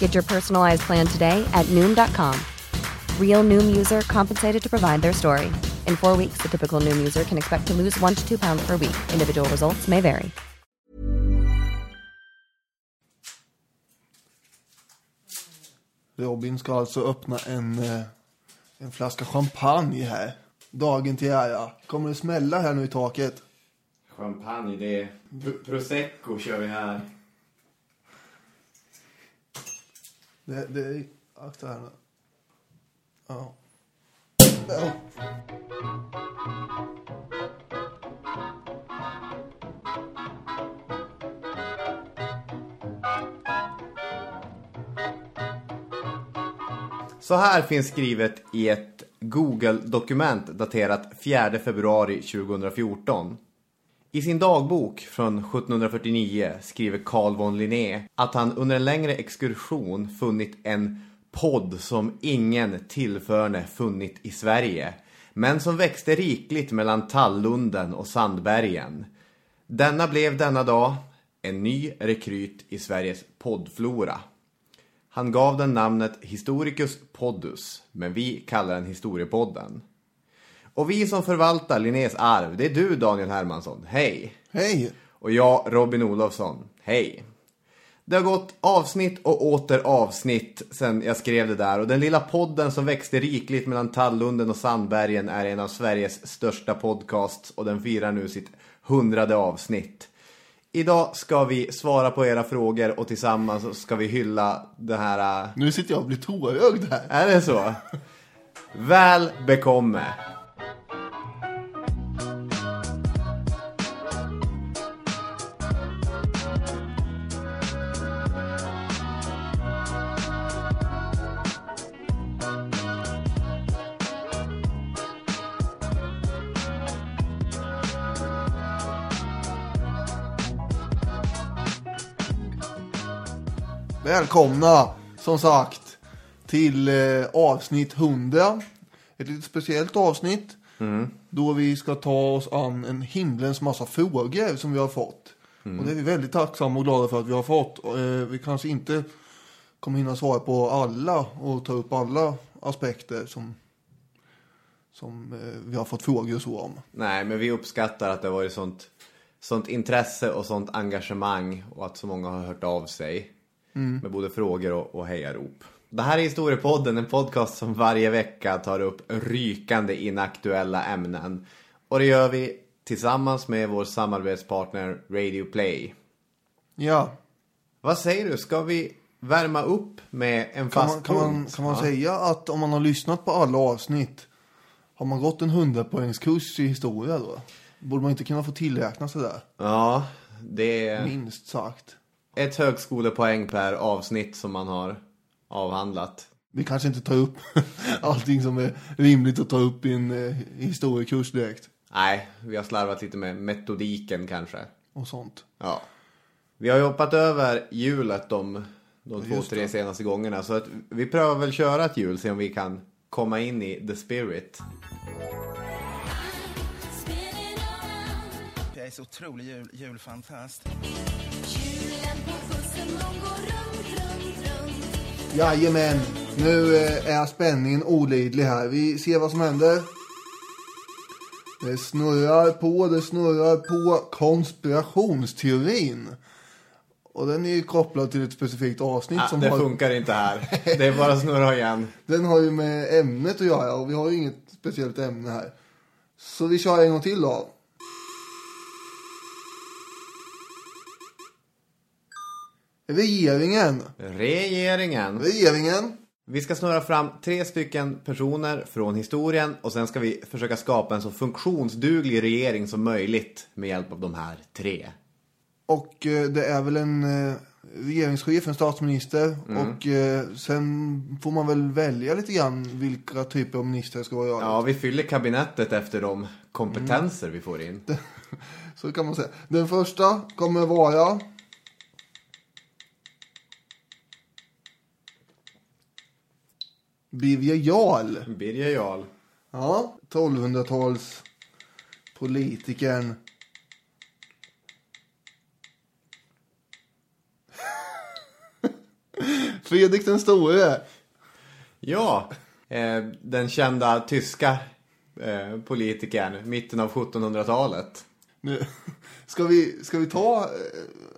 Get your personalized plan today at Noom.com. Real Noom user compensated to provide their story. In four weeks, the typical Noom user can expect to lose one to two pounds per week. Individual results may vary. Robin ska alltså öppna en, eh, en flaska champagne här. Dagen till ära. Kommer det smälla här nu i taket? Champagne, det är pr- prosecco kör vi här. Det, det är... Akta här nu. Ja. ja. Så här finns skrivet i ett Google-dokument daterat 4 februari 2014. I sin dagbok från 1749 skriver Carl von Linné att han under en längre exkursion funnit en podd som ingen tillförne funnit i Sverige, men som växte rikligt mellan Tallunden och Sandbergen. Denna blev denna dag en ny rekryt i Sveriges poddflora. Han gav den namnet Historicus Poddus, men vi kallar den Historiepodden. Och vi som förvaltar Linnés arv, det är du Daniel Hermansson, hej! Hej! Och jag Robin Olofsson, hej! Det har gått avsnitt och åter avsnitt sen jag skrev det där och den lilla podden som växte rikligt mellan Tallunden och Sandbergen är en av Sveriges största podcasts och den firar nu sitt hundrade avsnitt. Idag ska vi svara på era frågor och tillsammans ska vi hylla det här... äh, Nu sitter jag och blir tårögd här. Är det så? Väl bekomme! Välkomna, som sagt, till eh, avsnitt 100. Ett lite speciellt avsnitt. Då vi ska ta oss an en himlens massa frågor som vi har fått. Och det är vi väldigt tacksamma och glada för att vi har fått. Eh, vi kanske inte kommer hinna svara på alla och ta upp alla aspekter som, som eh, vi har fått frågor och så om. Nej, men vi uppskattar att det har varit sånt, sånt intresse och sånt engagemang och att så många har hört av sig med både frågor och, och hejarop. Det här är Historiepodden, en podcast som varje vecka tar upp rykande inaktuella ämnen. Och det gör vi tillsammans med vår samarbetspartner Radio Play. Ja, Vad säger du, ska vi värma upp med en kan fast man, kan man, punkt? kan man Ja. säga att om man har lyssnat på alla avsnitt har man gått en 100 poängskurs i historia då? Borde man inte kunna få tillräkna sig där? Ja, det är Minst sagt. Ett högskolepoäng per avsnitt som man har avhandlat. Vi kanske inte tar upp allting som är rimligt att ta upp i en eh, historiekurs direkt. Nej, vi har slarvat lite med metodiken kanske. Och sånt. Ja. Vi har ju hoppat över hjulet de, de två, Just tre det. senaste gångerna. Så att vi prövar väl köra ett hjul, se om vi kan komma in i the spirit. är så otrolig jul, julfantast. Jajamän, nu eh, är spänningen olidlig här. Vi ser vad som händer. Det snurrar på, det snurrar på konspirationsteorin. Och den är ju kopplad till ett specifikt avsnitt Ah, som det har... funkar inte här. Det är bara snurra igen. Den har ju med ämnet att göra och vi har ju inget speciellt ämne här. Så vi kör en gång till då. Regeringen. Regeringen. Regeringen. Vi ska snurra fram tre stycken personer från historien och sen ska vi försöka skapa en så funktionsduglig regering som möjligt med hjälp av de här tre. Och eh, det är väl en eh, regeringschef, en statsminister. Mm. Och eh, sen får man väl välja lite grann vilka typer av ministrar ska vara. Ja, vi fyller kabinettet efter de kompetenser Mm. vi får in. Så kan man säga. Den första kommer vara... Birger Jarl. Birger Jarl. Ja, 1200-tals politikern. Fredrik den store. Ja, eh, den kända tyska eh, politikern, mitten av 1700-talet. Nu, ska, vi, ska vi ta... eh,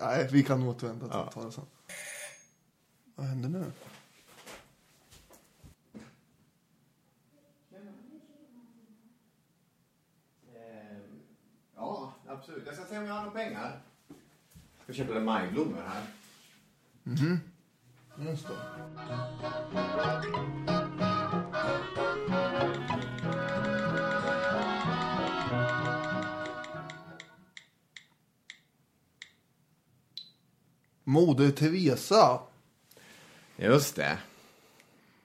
Nej, vi kan återvända till ta det sen. Vad händer nu? Absolut. Jag ska se om jag har några pengar. Jag ska köpa lite majblommor här. Just det. Moder Teresa. Just det.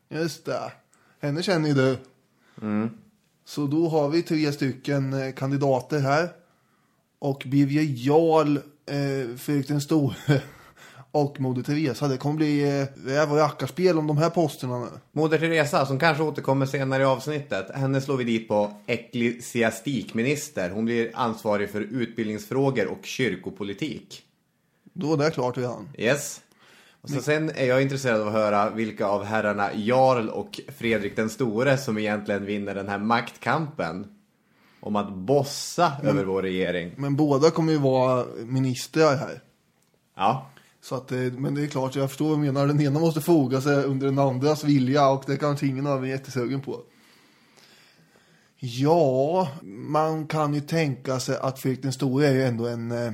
Just det. Henne känner ju du. Så då har vi tre stycken eh, kandidater här. Och Birger Jarl, eh, Fredrik den store och Moder Teresa. Det kommer bli eh, räv och rackarspel om de här posterna nu. Moder Teresa, som kanske återkommer senare i avsnittet, henne slår vi dit på ecklesiastikminister. Hon blir ansvarig för utbildningsfrågor och kyrkopolitik. Då är det klart redan. Yes. Och så sen är jag intresserad av att höra vilka av herrarna Jarl och Fredrik den store som egentligen vinner den här maktkampen. Om att bossa över vår regering. Men båda kommer ju vara ministrar här. Ja, Så att, men det är klart, jag förstår vad du menar. Den ena måste foga sig under den andras vilja och det kanske ingen av er är jättesugen på. Ja, man kan ju tänka sig att Fredrik den store är ju ändå en, eh,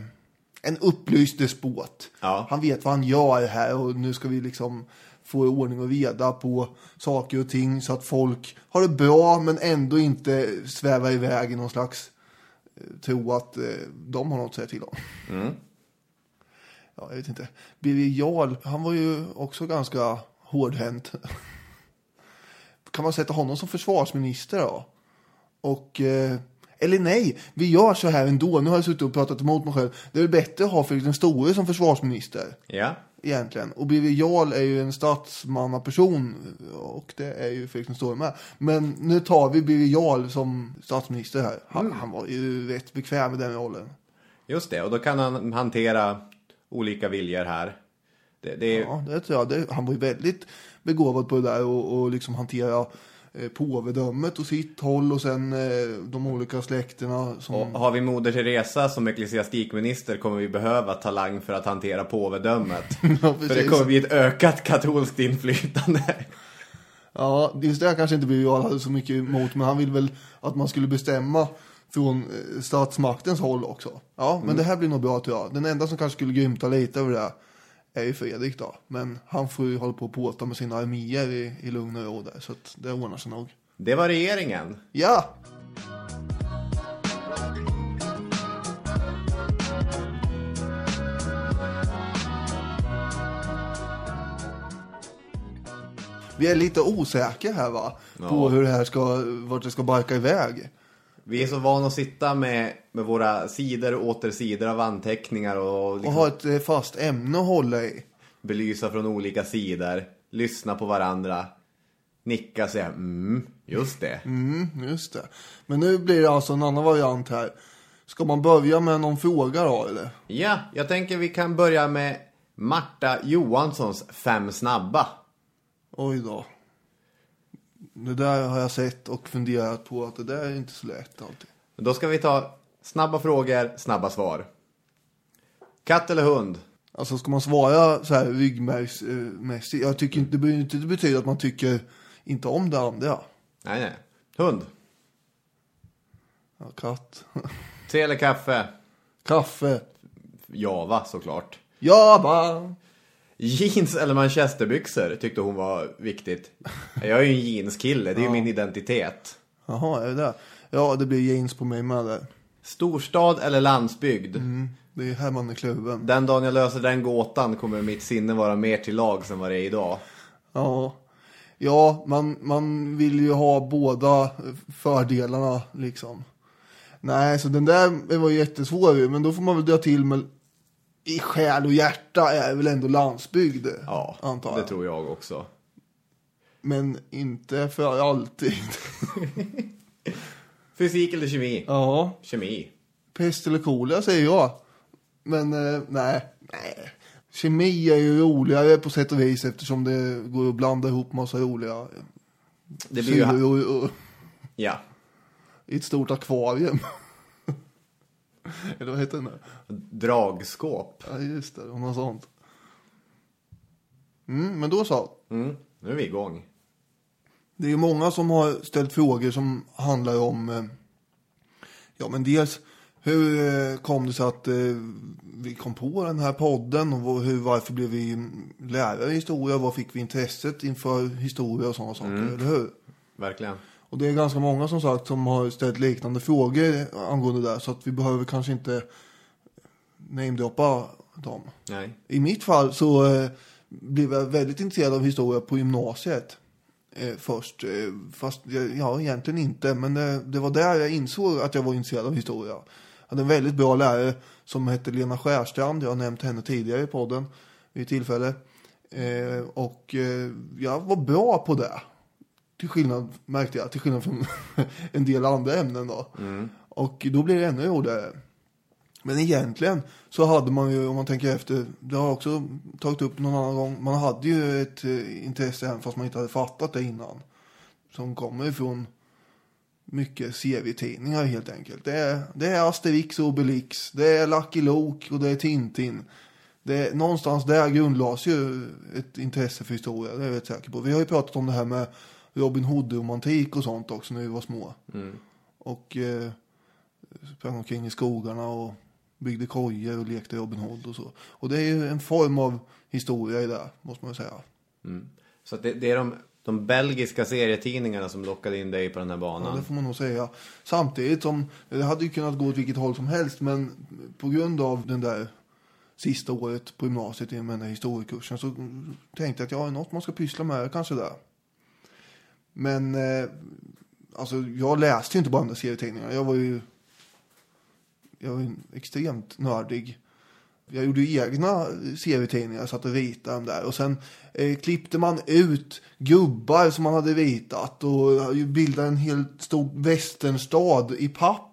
en upplyst despot. Ja. Han vet vad han gör här och nu ska vi liksom få ordning och reda på saker och ting så att folk har det bra men ändå inte svävar iväg i någon slags eh, tro att eh, de har något att säga till om. Ja, jag vet inte. Birger Jarl, han var ju också ganska hårdhänt. Kan man sätta honom som försvarsminister då? Och, eh, eller nej, vi gör så här ändå. Nu har jag suttit och pratat emot mig själv. Det är väl bättre att ha Fredrik den store som försvarsminister. ja. Egentligen. Och Birger Jarl är ju en statsmannaperson. Och det är ju Fredrik den store med. Men nu tar vi Birger Jarl som statsminister här. Han, han var ju rätt bekväm i den rollen. Just det, och då kan han hantera olika viljor här. Det, det är, Ja, det tror jag. Det, han var ju väldigt begåvad på det där och, och liksom hantera påvedömet och sitt håll och sen eh, de olika släkterna. Som, Och har vi Moder Teresa som ecklesiastikminister kommer vi behöva talang för att hantera påvedömet. Ja, för det kommer bli ett ökat katolskt inflytande. Ja, just det kanske inte hade så mycket emot, men han vill väl att man skulle bestämma från eh, statsmaktens håll också. Ja, men det här blir nog bra tror jag. Den enda som kanske skulle grymta lite över det här är ju Fredrik då. Men han får ju hålla på och påta med sina arméer i, i lugn och ro där, så att det ordnar sig nog. Det var regeringen. Ja! Vi är lite osäkra här va? På hur det här ska, vart det ska barka iväg. Vi är så vana att sitta med, med våra sidor och åter sidor av anteckningar och Och liksom ha ett eh, fast ämne att hålla i. belysa från olika sidor. Lyssna på varandra. Nicka och säga mm, just det. Mm, just det. Men nu blir det alltså en annan variant här. Ska man börja med någon fråga då eller? Ja, jag tänker vi kan börja med Marta Johanssons fem snabba. Oj då. Det där har jag sett och funderat på att det där är inte så lätt alltid. Då ska vi ta snabba frågor, snabba svar. Katt eller hund? Alltså ska man svara så här ryggmärgsmässigt. Jag tycker inte, det behöver inte betyda att man tycker inte om det andra. Nej, nej. Hund. Ja, katt. Te eller kaffe? Kaffe. Java såklart. Java. Jeans eller manchesterbyxor tyckte hon var viktigt. Jag är ju en jeanskille, det är ju min identitet. Jaha, är det där? Ja, det blir jeans på mig med där. Storstad eller landsbygd? Det är här man är kluven. Den dagen jag löser den gåtan kommer mitt sinne vara mer till lags än vad det är idag. Ja. Ja, man, man vill ju ha båda fördelarna liksom. Nej, så den där var jättesvår ju, men då får man väl dra till med i själ och hjärta är väl ändå landsbygd, Ja, antar jag. det tror jag också. Men inte för alltid. Fysik eller kemi? ja, Kemi. pest eller kolera säger jag. Men eh, nej, nej. Kemi är ju roligare på sätt och vis eftersom det går att blanda ihop massa roliga Det blir ju... och- Ja. i ett stort akvarium. Eller vad heter den där? Dragskåp. Ja, just det. Något sånt. Mm, men då så. Mm, nu är vi igång. Det är ju många som har ställt frågor som handlar om, eh, ja men dels hur eh, kom det sig att eh, vi kom på den här podden och vad- hur, varför blev vi lärare i historia? Var fick vi intresset inför historia och sådana saker, eller hur? Verkligen. Och det är ganska många som sagt som har ställt liknande frågor angående det där, så att vi behöver kanske inte namedroppa dem. Nej. I mitt fall så eh, blev jag väldigt intresserad av historia på gymnasiet eh, först. Eh, fast jag, ja, egentligen inte. Men det, det var där jag insåg att jag var intresserad av historia. Jag hade en väldigt bra lärare som hette Lena Skärstrand. Jag har nämnt henne tidigare i podden vid tillfälle. Eh, och eh, jag var bra på det. Till skillnad, märkte jag, till skillnad från en del andra ämnen då. Och då blev det ännu roligare. Men egentligen så hade man ju, om man tänker efter, det har jag också tagit upp någon annan gång, man hade ju ett eh, intresse även fast man inte hade fattat det innan. Som kommer ifrån mycket serietidningar helt enkelt. Det är, det är Asterix och Obelix, det är Lucky Luke och det är Tintin. Det är, någonstans där grundlades ju ett intresse för historia, det är jag rätt säker på. Vi har ju pratat om det här med Robin Hood-romantik och sånt också när vi var små. Och eh, sprang omkring i skogarna och byggde kojor och lekte Robin Hood och så. Och det är ju en form av historia i det, måste man säga. Så att det, det är de, de belgiska serietidningarna som lockade in dig på den här Ja, banan. det får man nog säga. Samtidigt som, det hade ju kunnat gå åt vilket håll som helst, men på grund av den där sista året på gymnasiet i den här historiekursen så tänkte jag att ja, något man ska pyssla med kanske där. Men eh, alltså, jag läste ju inte bara de där serietidningarna. Jag var ju jag var ju extremt nördig. Jag gjorde ju egna serietidningar, jag satt och ritade dem där. Och sen eh, klippte man ut gubbar som man hade ritat och eh, bildade en helt stor västernstad i papp.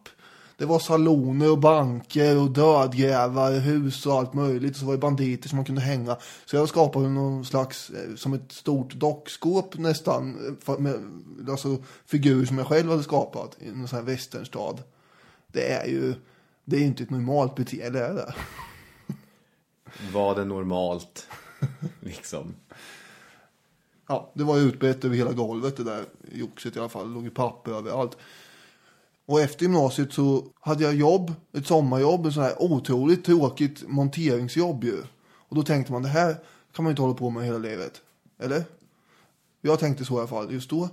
Det var saloner och banker och dödgrävar, hus och allt möjligt. Och så var det banditer som man kunde hänga. Så jag skapade någon slags, eh, som ett stort dockskåp nästan. eh, Med, alltså figurer som jag själv hade skapat i en sån här västernstad. Det är ju, det är ju inte ett normalt beteende, är det? Var det normalt? liksom. Ja, det var ju utbrett över hela golvet det där joxet i alla fall. Det låg ju papper överallt. Och efter gymnasiet så hade jag jobb, ett sommarjobb, ett sånt här otroligt tråkigt monteringsjobb ju. Och då tänkte man det här kan man ju inte hålla på med hela livet. Eller? Jag tänkte så i alla fall just då.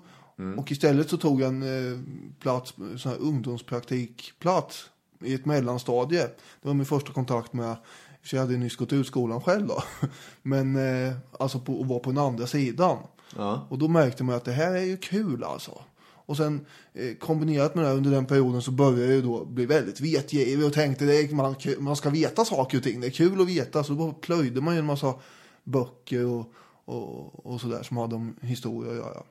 Och istället så tog jag en eh, plats, en sån här ungdomspraktikplats i ett mellanstadie. Det var min första kontakt med, så jag hade nyss gått ut skolan själv då. Men eh, alltså på, att vara på den andra sidan. Ja. Och då märkte man att det här är ju kul alltså. Och sen eh, kombinerat med det här under den perioden så började jag ju då bli väldigt vetgivig och tänkte att man, man ska veta saker och ting. Det är kul att veta. Så då plöjde man ju en massa böcker och, och, och sådär som hade om historia att göra.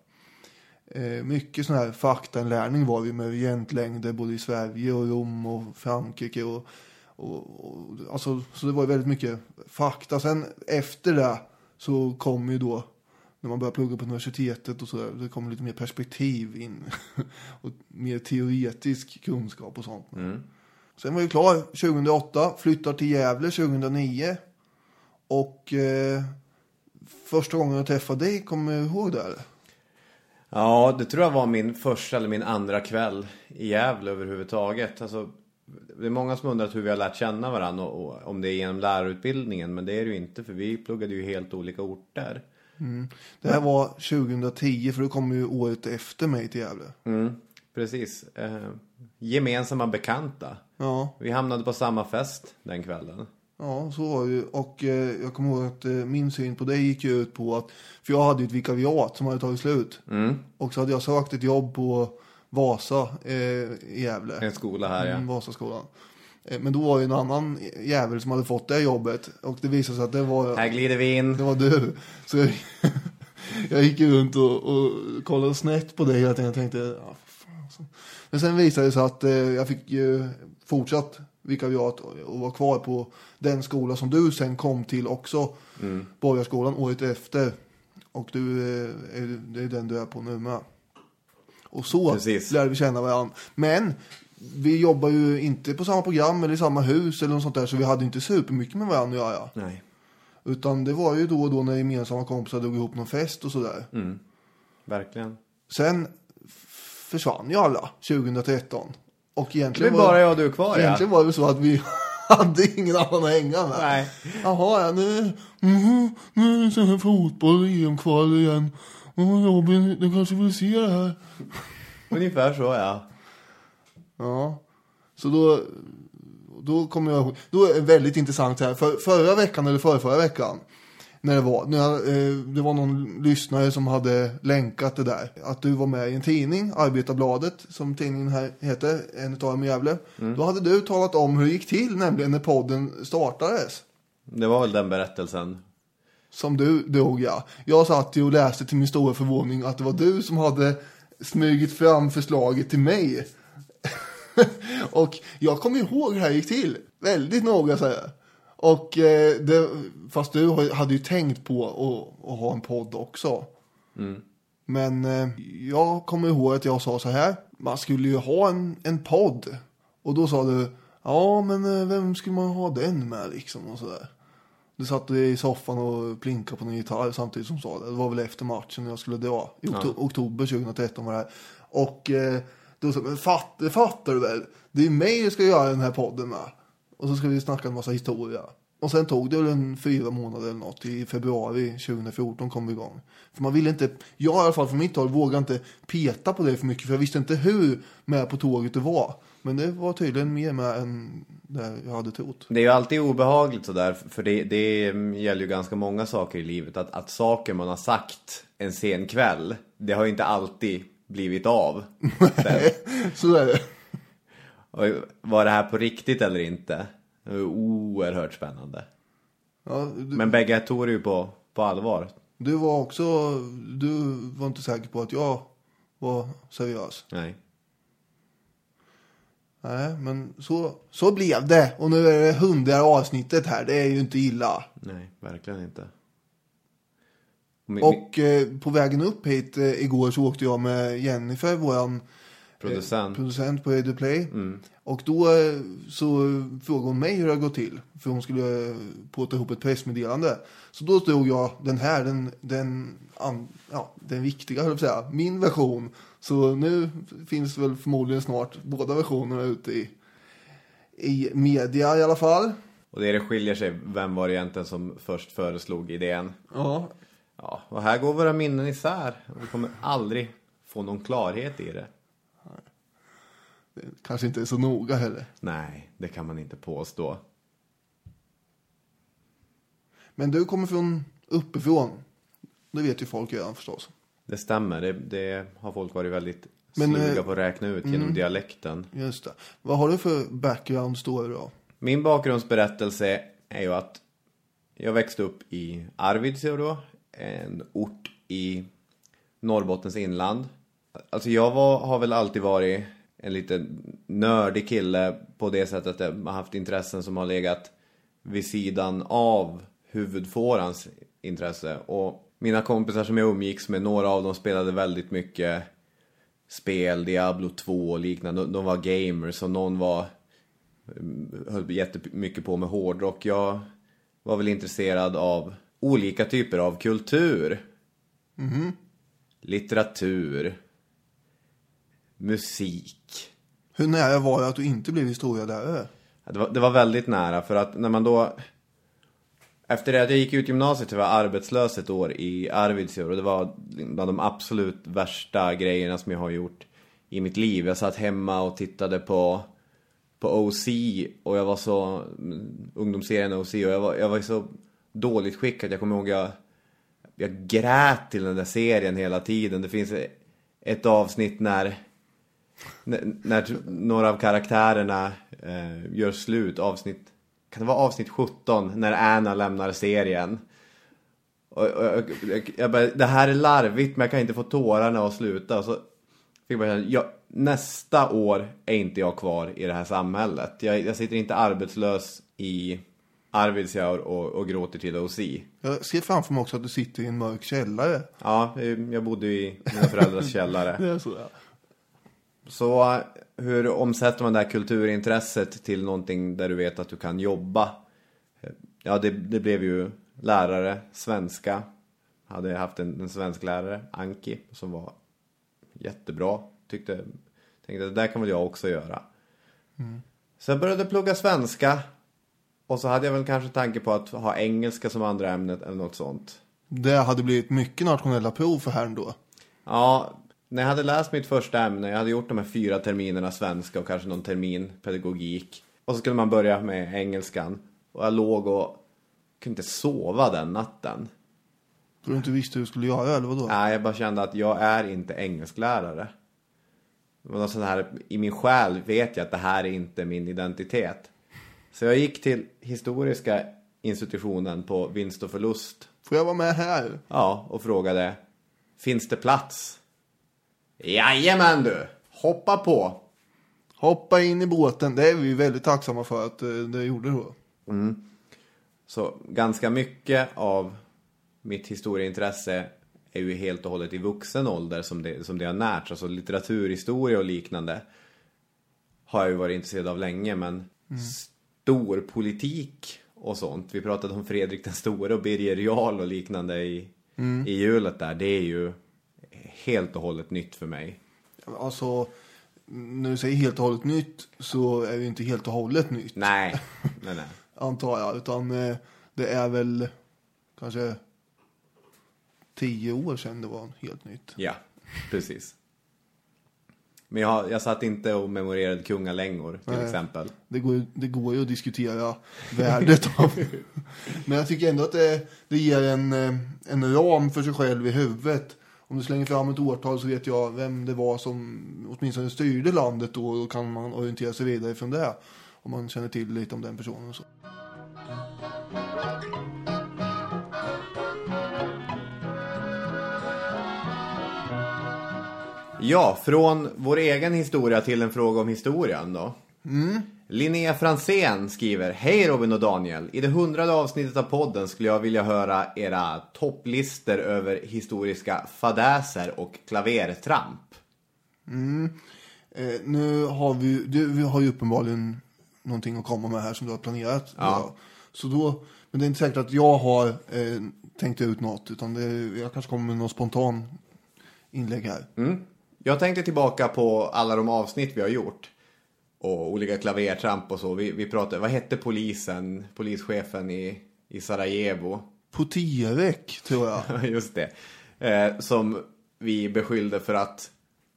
Eh, mycket sån här faktainlärning var vi med regentlängder både i Sverige och Rom och Frankrike. Och, och, och, alltså, så det var ju väldigt mycket fakta. Sen efter det så kom ju då när man började plugga på universitetet och sådär. Det kom lite mer perspektiv in. och mer teoretisk kunskap och sånt. Sen var jag klar 2008, flyttar till Gävle 2009. Och eh, första gången jag träffade dig, kommer du ihåg det? Ja, det tror jag var min första eller min andra kväll i Gävle överhuvudtaget. Alltså, det är många som undrat hur vi har lärt känna varandra och, och om det är genom lärarutbildningen. Men det är det ju inte för vi pluggade ju helt olika orter. Det här var 2010, för du kom ju året efter mig till Gävle. Mm, precis. Eh, gemensamma bekanta. Ja, Vi hamnade på samma fest den kvällen. ja, så var det ju. Och eh, jag kommer ihåg att eh, min syn på dig gick ju ut på att, för jag hade ju ett vikariat som hade tagit slut. Och så hade jag sökt ett jobb på Vasa eh, i Gävle. En skola här ja. Mm, Vasaskolan. Eh, Men då var ju en annan jävel som hade fått det jobbet. Och det visade sig att det var, Här glider vi in. det var du. Så jag, jag gick runt och, och kollade snett på dig hela tiden. Jag tänkte, ja, fan. alltså. Men sen visade det sig att eh, jag fick ju fortsatt vikariat och, och var kvar på den skola som du sen kom till också. Mm. Borgarskolan året efter. Och du, eh, är, det är den du är på nu med. Och så Precis. lärde vi känna varandra. Men vi jobbar ju inte på samma program eller i samma hus eller något sånt där. Så vi hade inte supermycket med varandra att göra. Nej. Utan det var ju då och då när gemensamma kompisar drog ihop någon fest och sådär. Verkligen. Sen försvann ju alla 2013. Och Det egentligen är bara jag och du kvar ja. Egentligen var det så att vi hade ingen annan att hänga med. Nej. Jaha, ja, nu, mm, nu är det sån här fotboll EM-kval igen. Och Robin, du kanske vill se det här? Ungefär så ja. Ja, så då, då kommer jag ihåg, då är det väldigt intressant här, för, förra veckan eller förra, förra veckan, när det var, när jag, eh, det var någon lyssnare som hade länkat det där, att du var med i en tidning, Arbetarbladet, som tidningen här heter, en av dem i Gävle. Då hade du talat om hur det gick till, nämligen när podden startades. Det var väl den berättelsen. Som du drog ja. Jag satt ju och läste till min stora förvåning att det var du som hade smugit fram förslaget till mig. och jag kommer ihåg hur det här gick till. Väldigt noga så här. Och eh, det, fast du hade ju tänkt på att, att ha en podd också. Men eh, jag kommer ihåg att jag sa så här. Man skulle ju ha en, en podd. Och då sa du. Ja men eh, vem skulle man ha den med liksom och sådär. Du satt i soffan och plinkade på någon gitarr samtidigt som sa det. Det var väl efter matchen jag skulle dra. I okto- oktober 2013 var det här. Och eh, då sa men fatt, fattar du väl? Det är mig du ska göra den här podden med. Och så ska vi snacka en massa historia. Och sen tog det väl en fyra månader eller något. I februari 2014 kom vi igång. För man ville inte, jag i alla fall från mitt håll vågade inte peta på det för mycket. För jag visste inte hur med på tåget det var. Men det var tydligen mer med än det jag hade trott. Det är ju alltid obehagligt sådär, för det, det gäller ju ganska många saker i livet. Att, att saker man har sagt en sen kväll, det har ju inte alltid blivit av. Så är det. Och var det här på riktigt eller inte? Det var oerhört spännande. Ja, du, Men bägge tog det ju på, på allvar. du var också, du var inte säker på att jag var seriös. Nej. Nej, men så, så blev det. Och nu är det hundrade avsnittet här. Det är ju inte illa. Nej, verkligen inte. Och eh, på vägen upp hit eh, igår så åkte jag med Jennifer, våran producent. producent på Radio Play. Och då eh, så frågade hon mig hur det har gått till. För hon skulle eh, påta ihop ett pressmeddelande. Så då stod jag den här, den, den, an, ja, den viktiga höll jag säga, min version. Så nu finns väl förmodligen snart båda versionerna ute i, i media i alla fall. Och det, det skiljer sig, vem var det egentligen som först föreslog idén? Ja, Ja, och här går våra minnen isär. Vi kommer aldrig få någon klarhet i det. det kanske inte är så noga heller. Nej, det kan man inte påstå. Men du kommer från uppifrån. Det vet ju folk redan förstås. Det stämmer, det, det har folk varit väldigt Men, sluga eh, på att räkna ut genom dialekten. Just det. Vad har du för background story då? Min bakgrundsberättelse är ju att jag växte upp i Arvidsjaur då, en ort i Norrbottens inland. Alltså jag var, har väl alltid varit en lite nördig kille på det sättet att jag har haft intressen som har legat vid sidan av huvudfårans intresse. Och mina kompisar som jag umgicks med, några av dem spelade väldigt mycket spel, Diablo 2 och liknande. De- var gamers och någon var mm, höll jättemycket på med hårdrock. Jag var väl intresserad av olika typer av kultur. Litteratur. Musik. Hur nära var det att du inte blev historielärare? Det var, det var väldigt nära för att när man då Efter det att jag gick ut gymnasiet så var jag arbetslös ett år i Arvidsjaur och det var bland de absolut värsta grejerna som jag har gjort i mitt liv. Jag satt hemma och tittade på, på OC och jag var så, mm, ungdomsserien OC och jag var, jag var så dåligt skick att jag kommer ihåg jag, jag grät till den där serien hela tiden. Det finns ett avsnitt när när, när några av karaktärerna eh, gör slut, avsnitt, kan det vara avsnitt 17, när Anna lämnar serien. Och, och, jag, jag, jag bara, det här är larvigt men jag kan inte få tårarna att sluta. Och så fick jag bara jag, nästa år är inte jag kvar i det här samhället. Jag, jag sitter inte arbetslös i Arvidsjaur och, och gråter till OC. Jag ser framför mig också att du sitter i en mörk källare. Ja, eh, jag bodde i mina föräldrars källare. Det är så ja. Så hur omsätter man det här kulturintresset till någonting där du vet att du kan jobba? Eh, Ja, det, det blev ju lärare, svenska. Hade haft en, en svensk lärare, Anki, som var jättebra. Tyckte, tänkte det där kan väl jag också göra. Så jag började plugga svenska. Och så hade jag väl kanske tanke på att ha engelska som andra ämnet eller något sånt. Det hade blivit mycket nationella prov för herrn då. Ja, när jag hade läst mitt första ämne, jag hade gjort de här fyra terminerna svenska och kanske någon termin pedagogik. Och så skulle man börja med engelskan. Och jag låg och kunde inte sova den natten. För du inte visste hur du skulle göra eller vadå? Nej, jag bara kände att jag är inte engelsklärare. Det var något sånt här, i min själ vet jag att det här är inte min identitet. Så jag gick till historiska institutionen på vinst och förlust Får jag vara med här? Ja, och frågade Finns det plats? Jajamän du! Hoppa på! Hoppa in i båten. Det är vi väldigt tacksamma för att eh, det gjorde då. Så ganska mycket av mitt historieintresse är ju helt och hållet i vuxen ålder som det, som det har närts. Alltså litteraturhistoria och liknande har jag ju varit intresserad av länge. Men stor politik och sånt. Vi pratade om Fredrik den store och Birger Jarl och liknande i, i hjulet där. Det är ju helt och hållet nytt för mig. Alltså, när du säger helt och hållet nytt så är det ju inte helt och hållet nytt. Nej, nej, nej. Antar jag. Utan eh, det är väl kanske tio år sedan det var helt nytt. Ja, precis. Men jag, jag satt inte och memorerade kungalängor till Nej. exempel. Det går, det går ju att diskutera värdet av. Men jag tycker ändå att det, det ger en, eh, en ram för sig själv i huvudet. Om du slänger fram ett årtal så vet jag vem det var som åtminstone styrde landet då. Då kan man orientera sig vidare från det. Om man känner till lite om den personen och så. Ja, från vår egen historia till en fråga om historien då. Linnea Fransén skriver Hej Robin och Daniel. I det hundrade avsnittet av podden skulle jag vilja höra era topplistor över historiska fadäser och klavertramp. Eh, nu har vi, du, vi har ju uppenbarligen någonting att komma med här som du har planerat. Ja. Så då, men det är inte säkert att jag har eh, tänkt ut något. Utan det, jag kanske kommer med någon spontan inlägg här. Jag tänkte tillbaka på alla de avsnitt vi har gjort. Och olika klavertramp och så. Vi, vi pratade, vad hette polisen, polischefen i, i Sarajevo? Potierek, tror jag. Just det. Eh, som vi beskyllde för att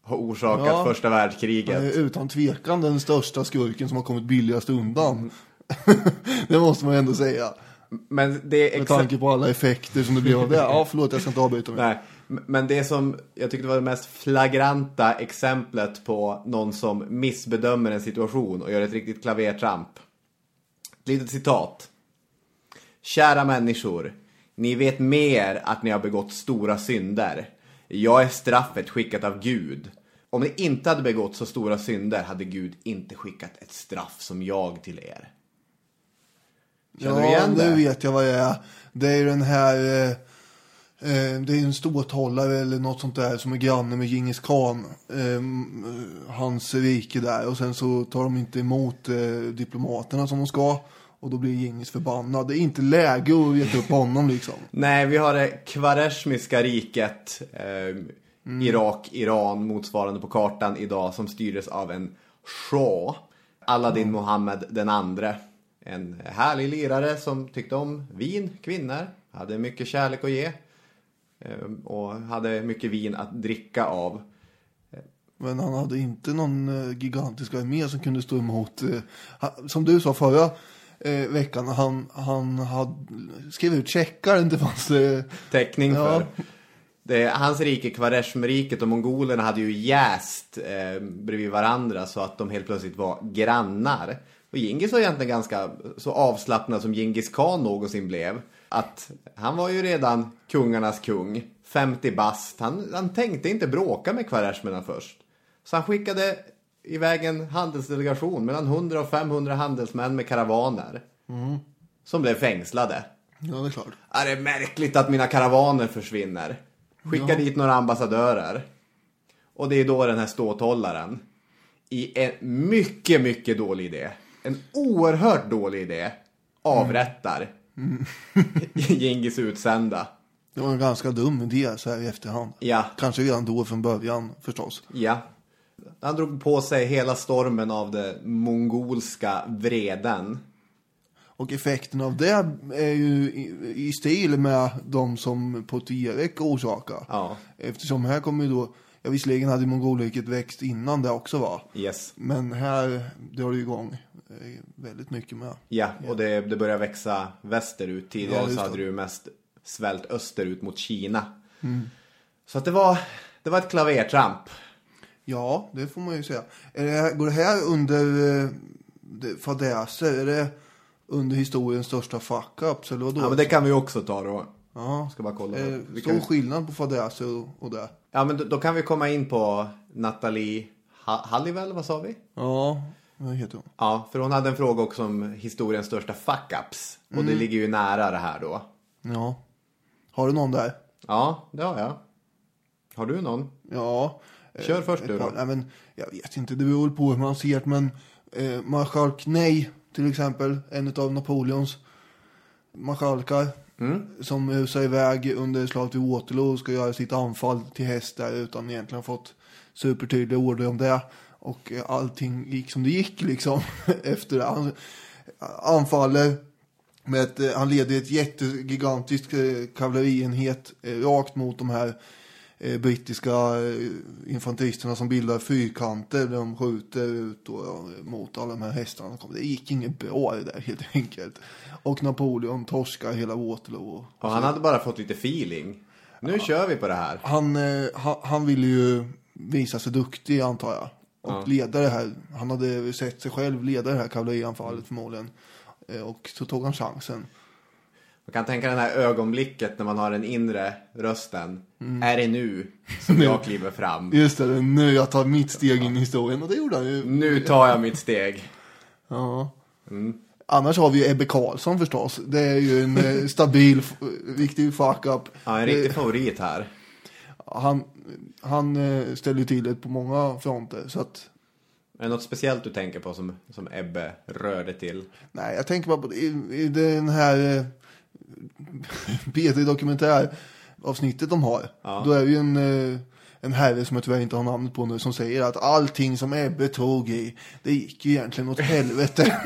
ha orsakat Ja. första världskriget. Är utan tvekan den största skurken som har kommit billigast undan. det måste man ändå säga. Men det är Med tanke på alla effekter som det blev av det. Ja, förlåt, jag ska inte avbryta mig. Nej, men det som jag tyckte var det mest flagranta exemplet på någon som missbedömer en situation och gör ett riktigt klavertramp. Ett litet citat. Kära människor, ni vet mer att ni har begått stora synder. Jag är straffet skickat av Gud. Om ni inte hade begått så stora synder hade Gud inte skickat ett straff som jag till er. Känner du igen nu det? vet jag vad det är. Det är ju den här... Eh, det är en ståthållare eller något sånt där som är granne med Genghis khan. Eh, hans rike där. Och sen så tar de inte emot eh, diplomaterna som de ska. Och då blir Genghis förbannad. Det är inte läge att veta upp honom liksom. Nej, vi har det kvareshmiska riket. Eh, Irak, Iran, motsvarande på kartan idag, som styrdes av en shah. Aladdin Mohammed den andre. En härlig lirare som tyckte om vin, kvinnor, hade mycket kärlek att ge. Eh, och hade mycket vin att dricka av. Men han hade inte någon eh, gigantisk armé som kunde stå emot. Eh, som du sa förra eh, veckan, han, han hade skrivit ut checkar. Det fanns... Eh, täckning Ja. för. Det, hans rike, Kvareshmriket och mongolerna hade ju jäst eh, bredvid varandra så att de helt plötsligt var grannar. Och Genghis var egentligen ganska så avslappnad som Genghis khan någonsin blev. Att han var ju redan kungarnas kung, 50 bast. Han, han tänkte inte bråka med kvareshmerna först. Så han skickade iväg en handelsdelegation mellan 100 och 500 handelsmän med karavaner. Som blev fängslade. ja, det är klart. Är det är märkligt att mina karavaner försvinner. Skicka dit några ambassadörer. Och det är då den här ståthållaren i en mycket, mycket dålig idé. En oerhört dålig idé. Avrättar Gengis utsända. Det var en ganska dum idé så här i efterhand. Ja. Kanske redan då från början förstås. Ja. Han drog på sig hela stormen av det mongolska vreden. Och effekten av det är ju i, i stil med de som Potiarek orsakar. Ja. Eftersom här kommer ju då, ja visserligen hade Mongolriket växt innan det också va. Yes. Men här drar det igång eh, väldigt mycket med. Ja, och det, det börjar växa västerut. Tidigare Ja, så hade det. ju mest svällt österut mot Kina. Så att det var, det var ett klavertramp. Ja, det får man ju säga. Är det, går det här under eh, det- fadäser? Är det under historiens största fuck-ups? Ja, men det kan vi också ta då. Ja. Ska bara kolla. Eh, Vi stor kan, skillnad på fadäser och, och det. ja, men då, då kan vi komma in på Nathalie ha, Halliwell, vad sa vi? Ja, vad heter hon? Ja, för hon hade en fråga också om historiens största fuck-ups. Och det ligger ju nära det här då. Ja. Har du någon där? Ja, det har jag. Har du någon? Ja. Kör eh, först ett du par- då. Nej, men jag vet inte, det beror på hur man ser det. Men eh, marskalk Nej, till exempel, en av Napoleons marskalkar. Mm. Som rusar iväg under slaget vid Waterloo och ska göra sitt anfall till häst där utan egentligen fått supertydliga order om det. Och eh, allting gick som det gick liksom efter det. Han anfaller med ett, eh, han leder ett jättegigantiskt eh, kavallerienhet rakt mot de här eh, brittiska eh, infanteristerna som bildar fyrkanter de skjuter ut då, ja, mot alla de här hästarna. Det gick inget bra det där helt enkelt. Och Napoleon torskar hela Waterloo. Och han hade bara fått lite feeling. Nu kör vi på det här. Han, eh, han, han ville ju visa sig duktig antar jag. Och leda det här. Han hade sett sig själv leda det här kavallerianfallet förmodligen. Eh, och så tog han chansen. Man kan tänka den här ögonblicket när man har den inre rösten. Mm. Är det nu som jag kliver fram? Just det, nu jag tar mitt steg in i historien. Och det gjorde han ju. Nu tar jag mitt steg. Ja. Annars har vi ju Ebbe Karlsson förstås. Det är ju en eh, stabil, riktig fuck-up. Ja, en riktig Eh, favorit här. Han, han eh, ställer till det på många fronter. Så att, Är det något speciellt du tänker på som, som Ebbe rörde till? nej, jag tänker bara på i, i den här eh, P3 dokumentäravsnittet de har. Då är det ju en, eh, en herre som jag tyvärr inte har namnet på nu som säger att allting som Ebbe tog i, det gick ju egentligen åt helvete.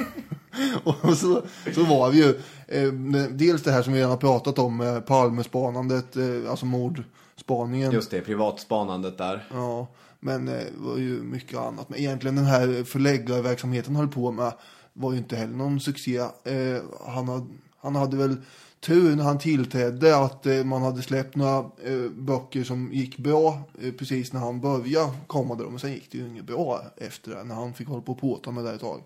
och så, så var det ju eh, dels det här som vi redan har pratat om, eh, Palmespanandet, eh, alltså mordspaningen. Just det, privatspanandet där. Ja, men eh, det var ju mycket annat. Men egentligen den här förläggarverksamheten han höll på med var ju inte heller någon succé. Eh, han, hade, han hade väl tur när han tillträdde att eh, man hade släppt några eh, böcker som gick bra eh, precis när han började komma där. Men sen gick det ju inget bra efter det när han fick hålla på och påta med det ett tag.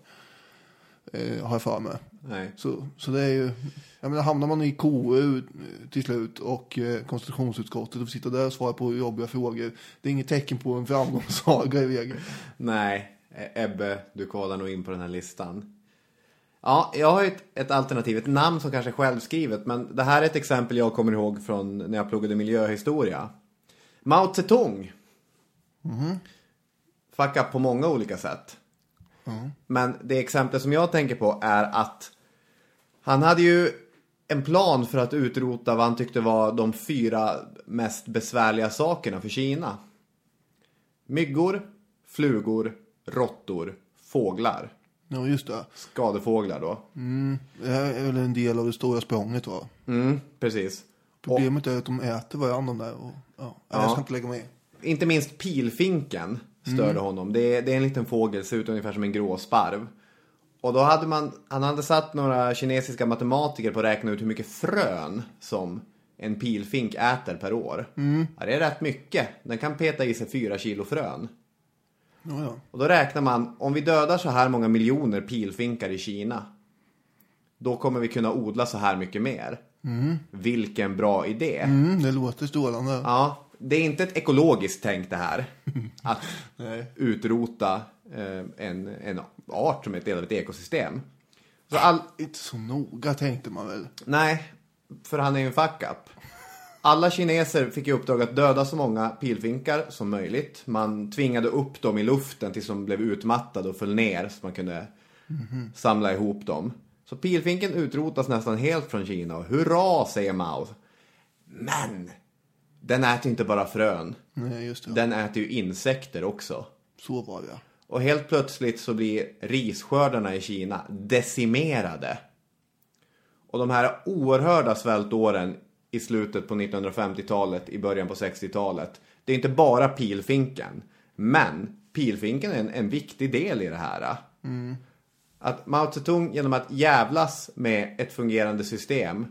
Eh, har jag för mig. Nej. Så, så det är ju, jag menar hamnar man i KU till slut och eh, konstitutionsutskottet och sitta där och svara på jobbiga frågor. Det är inget tecken på en framgångssaga i regel. Nej, E- Ebbe, du kollar nog in på den här listan. Ja, jag har ett, ett alternativ, ett namn som kanske är självskrivet, men det här är ett exempel jag kommer ihåg från när jag pluggade miljöhistoria. Mao Zedong. Fuck up på många olika sätt. Men det exempel som jag tänker på är att han hade ju en plan för att utrota vad han tyckte var de fyra mest besvärliga sakerna för Kina. Myggor, flugor, råttor, fåglar. Ja, just det. Skadefåglar då. Det här är väl en del av det stora språnget va? Mm, precis. Problemet är att de äter varandra de där. Och, ja. Nej, Jag ska inte lägga mig i. Inte minst pilfinken störde honom. Det är, det är en liten fågel, ser ut ungefär som en gråsparv. Och då hade man, han hade satt några kinesiska matematiker på att räkna ut hur mycket frön som en pilfink äter per år. Ja, det är rätt mycket. Den kan peta i sig fyra kilo frön. Ja, ja. Och då räknar man, om vi dödar så här många miljoner pilfinkar i Kina. Då kommer vi kunna odla så här mycket mer. Vilken bra idé. Mm, det låter strålande. Ja, det är inte ett ekologiskt tänk det här. Att utrota eh, en, en art som är del av ett ekosystem. Så all, Inte så noga tänkte man väl. nej, för han är ju en fuck up. Alla kineser fick i uppdrag att döda så många pilfinkar som möjligt. Man tvingade upp dem i luften tills de blev utmattade och föll ner så man kunde samla ihop dem. Så pilfinken utrotas nästan helt från Kina och hurra säger Mao. Men den äter inte bara frön. Nej, just det. Den äter ju insekter också. Så var det. Och helt plötsligt så blir risskördarna i Kina decimerade. Och de här oerhörda svältåren i slutet på 1950-talet, i början på 60-talet. Det är inte bara pilfinken. Men pilfinken är en, en viktig del i det här. Att Mao Zedong genom att jävlas med ett fungerande system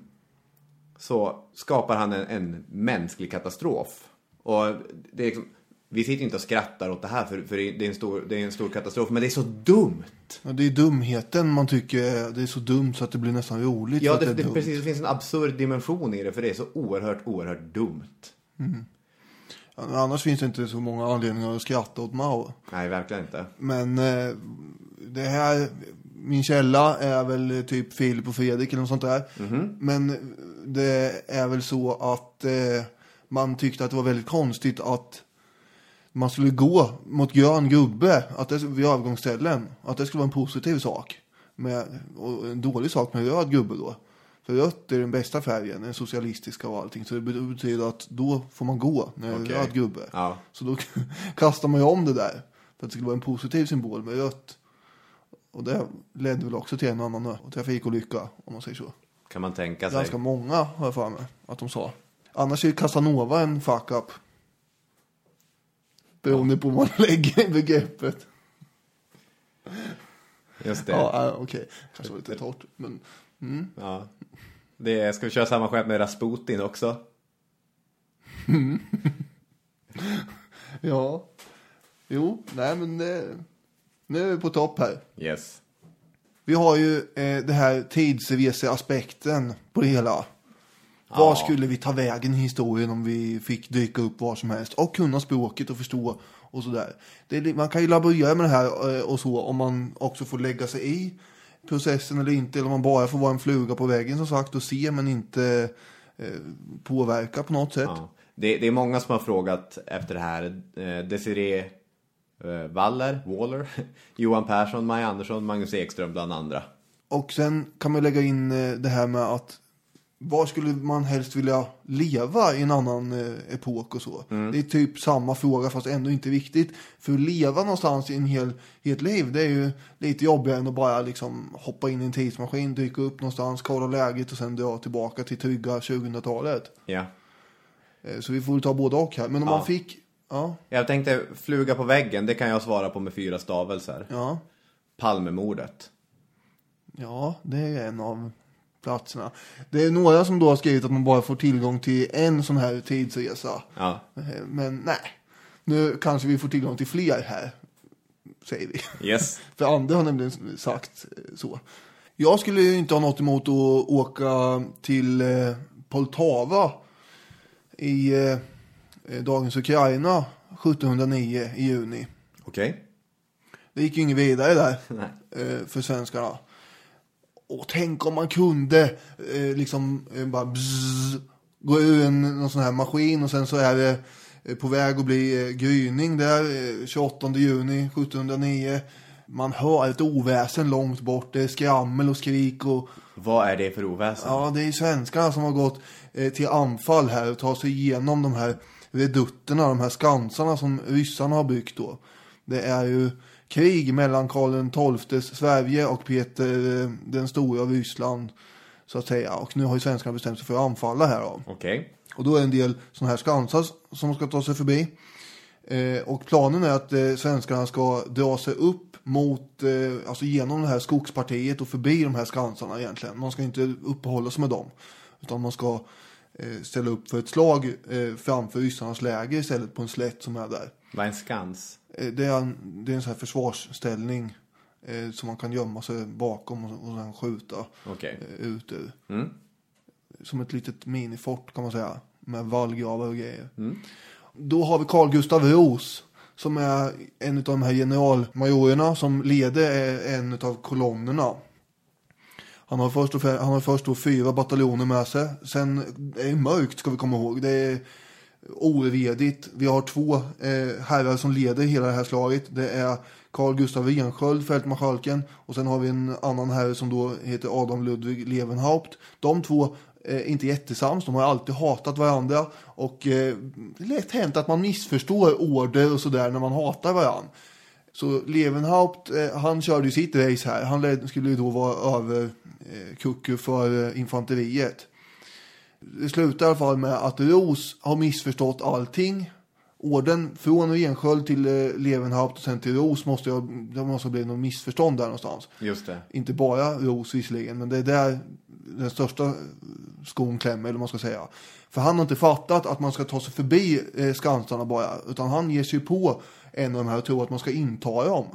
så skapar han en, en mänsklig katastrof. Och det är liksom, vi sitter inte och skrattar åt det här för, för det, är en stor, det är en stor katastrof, men det är så dumt. Ja, det är dumheten man tycker det är så dumt så att det blir nästan roligt. Ja, det, det, dumt. precis, det finns en absurd dimension i det, för det är så oerhört, oerhört dumt. Men annars finns det inte så många anledningar att skratta åt Mao. Nej, verkligen inte. Men eh, det här, min källa är väl typ Filip och Fredrik eller något sånt där. Men det är väl så att eh, man tyckte att det var väldigt konstigt att man skulle gå mot grön gubbe att det, vid övergångsställen. Att det skulle vara en positiv sak. Med, och en dålig sak med röd gubbe då. För rött är den bästa färgen, den socialistiska och allting. Så det betyder att då får man gå när det är Okej. röd gubbe. Ja. Så då kastar man ju om det där. För att det skulle vara en positiv symbol med rött. Och det ledde väl också till en annan trafikolycka, om man säger så. Kan man tänka sig. Ganska många har jag för mig att de sa. Annars är Casanova en fuck up. Beroende på vad man lägger i begreppet. Just det. Ja, äh, okej. Kanske var lite torrt. Men Ja. Det, ska vi köra samma skämt med Rasputin också? ja. Jo, nej men det, nu är vi på topp här. Yes. Vi har ju eh, det här tidsreseaspekten på det hela. Var skulle vi ta vägen i historien om vi fick dyka upp var som helst och kunna språket och förstå och sådär. Det man kan ju laborera med det här eh, och så om man också får lägga sig i processen eller inte. Eller om man bara får vara en fluga på väggen som sagt och se men inte eh, påverka på något sätt. Ja. Det, det är många som har frågat efter det här. Eh, Desiree eh, Waller, Waller, Johan Persson, Maja Andersson, Magnus Ekström bland andra. Och sen kan man lägga in det här med att var skulle man helst vilja leva i en annan eh, epok och så? Det är typ samma fråga fast ändå inte viktigt. För att leva någonstans i en hel, helt liv det är ju lite jobbigare än att bara liksom hoppa in i en tidsmaskin, dyka upp någonstans, kolla läget och sen dra tillbaka till trygga 2000-talet. Ja. Eh, Så vi får ta både och här. Men om Ja. man fick, ja, Jag tänkte fluga på väggen, det kan jag svara på med fyra stavelser. ja, Palmemordet. Ja, det är en av platserna. Det är några som då har skrivit att man bara får tillgång till en sån här tidsresa. Ja. Eh, Men nej, nu kanske vi får tillgång till fler här. säger vi. Yes. För Ande har nämligen sagt eh, så. Jag skulle ju inte ha något emot att åka till eh, Poltava i dagens Ukraina 1709 i juni. Okej. Det gick ju inget vidare där Nej. för svenskarna. Och tänk om man kunde eh, liksom eh, bara bzzz, gå ur en någon sån här maskin och sen så är det eh, på väg att bli eh, gryning där eh, 28 juni 1709. Man hör ett oväsen långt bort. Det är skrammel och skrik och Vad är det för oväsen? Ja, det är svenskarna som har gått eh, till anfall här och tar sig igenom de här redutterna, de här skansarna som ryssarna har byggt då. Det är ju krig mellan Karl XIIs Sverige och Peter eh, den stora av Ryssland, så att säga. Och nu har ju svenskarna bestämt sig för att anfalla här då. Okej. Och då är det en del sådana här skansar som ska ta sig förbi. Eh, och planen är att eh, svenskarna ska dra sig upp mot, eh, alltså genom det här skogspartiet och förbi de här skansarna egentligen. Man ska inte uppehålla sig med dem. Utan man ska eh, ställa upp för ett slag eh, framför ryssarnas läger istället på en slätt som är där. Vad är en skans? Eh, det, är en, det är en sån här försvarsställning eh, som man kan gömma sig bakom och, och sen skjuta Okej. eh, ut ur. Mm. Som ett litet minifort kan man säga. Med vallgravar och grejer. Mm. Då har vi Carl Gustav Ros. Som är en av de här generalmajorerna som leder eh, en av kolonnerna. Han har först, och, han har först då fyra bataljoner med sig. Sen är det mörkt ska vi komma ihåg. Det är oredigt. Vi har två eh, herrar som leder hela det här slaget. Det är Carl Gustav Rensköld, fältmarskalken. Och sen har vi en annan herre som då heter Adam Ludvig Levenhaupt. De två är inte jättesams. De har alltid hatat varandra. Och eh, det är lätt hänt att man missförstår order och sådär när man hatar varandra. Så Levenhaupt, eh, han körde ju sitt race här. Han led, skulle ju då vara över eh, kucku för eh, infanteriet. Det slutar i alla fall med att Ros har missförstått allting. Orden från Rensköld till eh, Levenhaupt och sen till Ros måste ha, det måste ha blivit något missförstånd där någonstans. Just det. Inte bara Ros visserligen, men det är där den största skon klämmer, eller man ska säga. För han har inte fattat att man ska ta sig förbi eh, skansarna bara, utan han ger sig på en av de här och tror att man ska inta dem.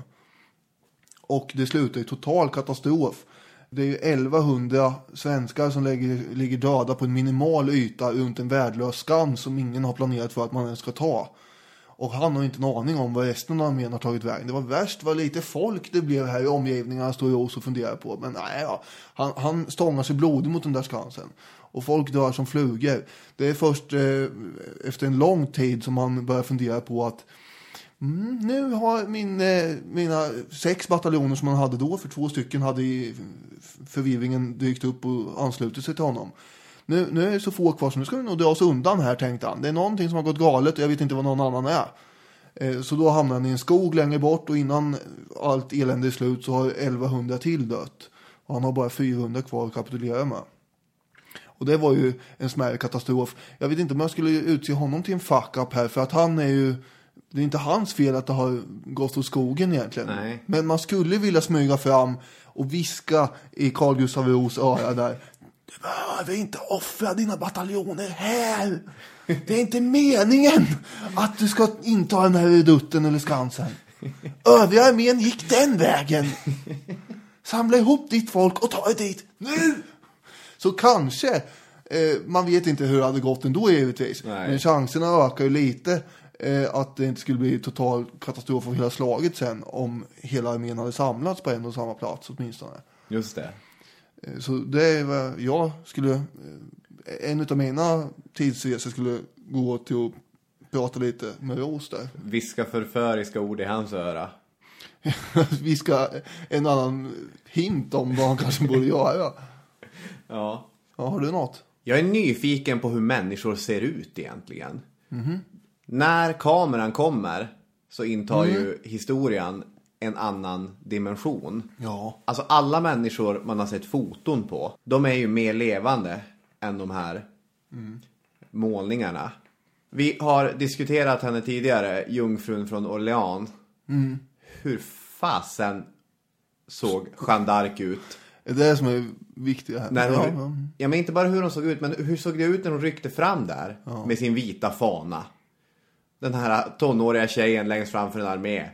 Och det slutar i total katastrof. Det är ju 1100 svenskar som ligger, ligger döda på en minimal yta runt en värdelös skans som ingen har planerat för att man ens ska ta. Och han har inte en aning om vad resten av armén har tagit vägen. Det var värst vad lite folk det blev här i omgivningarna, står Ros och funderar på. Men nej, ja, han, han stångar sig blodig mot den där skansen. Och folk dör som flugor. Det är först eh, efter en lång tid som man börjar fundera på att Mm, nu har min, eh, mina sex bataljoner som han hade då, för två stycken hade i förvirringen dykt upp och anslutit sig till honom. Nu, nu är det så få kvar så nu ska vi nog dra oss undan här tänkte han. Det är någonting som har gått galet och jag vet inte vad någon annan är. Eh, så då hamnar han i en skog längre bort och innan allt elände är slut så har 1100 till dött. Och han har bara 400 kvar att kapitulera med. Och det var ju en smärre katastrof. Jag vet inte om jag skulle utse honom till en fuck up här för att han är ju det är inte hans fel att det har gått åt skogen egentligen. Nej. Men man skulle vilja smyga fram och viska i Carl Gustav Ros öra där. Du behöver inte offra dina bataljoner här. Det är inte meningen att du ska inta den här redutten eller skansen. Övriga armén gick den vägen. Samla ihop ditt folk och ta er dit nu. Så kanske, eh, man vet inte hur det hade gått ändå givetvis. Nej. Men chanserna ökar ju lite eh, att det inte skulle bli total katastrof av hela slaget sen om hela armén hade samlats på en och samma plats åtminstone. Just det. Eh, Så det är vad jag skulle, eh, en av mina tidsresor skulle gå till att prata lite med Ros där. Viska förföriska ord i hans öra. Vi ska en annan hint om vad han kanske borde göra. Ja. Ja, har du något? Jag är nyfiken på hur människor ser ut egentligen. När kameran kommer så intar ju historien en annan dimension. Ja. Alltså alla människor man har sett foton på, de är ju mer levande än de här målningarna. Vi har diskuterat henne tidigare, jungfrun från Orléans. Hur fasen såg Jeanne d'Arc ut? Det är det som är viktigt här. När ja, hon, ja, men inte bara hur hon såg ut, men hur såg det ut när hon ryckte fram där med sin vita fana? Den här tonåriga tjejen längst framför en armé.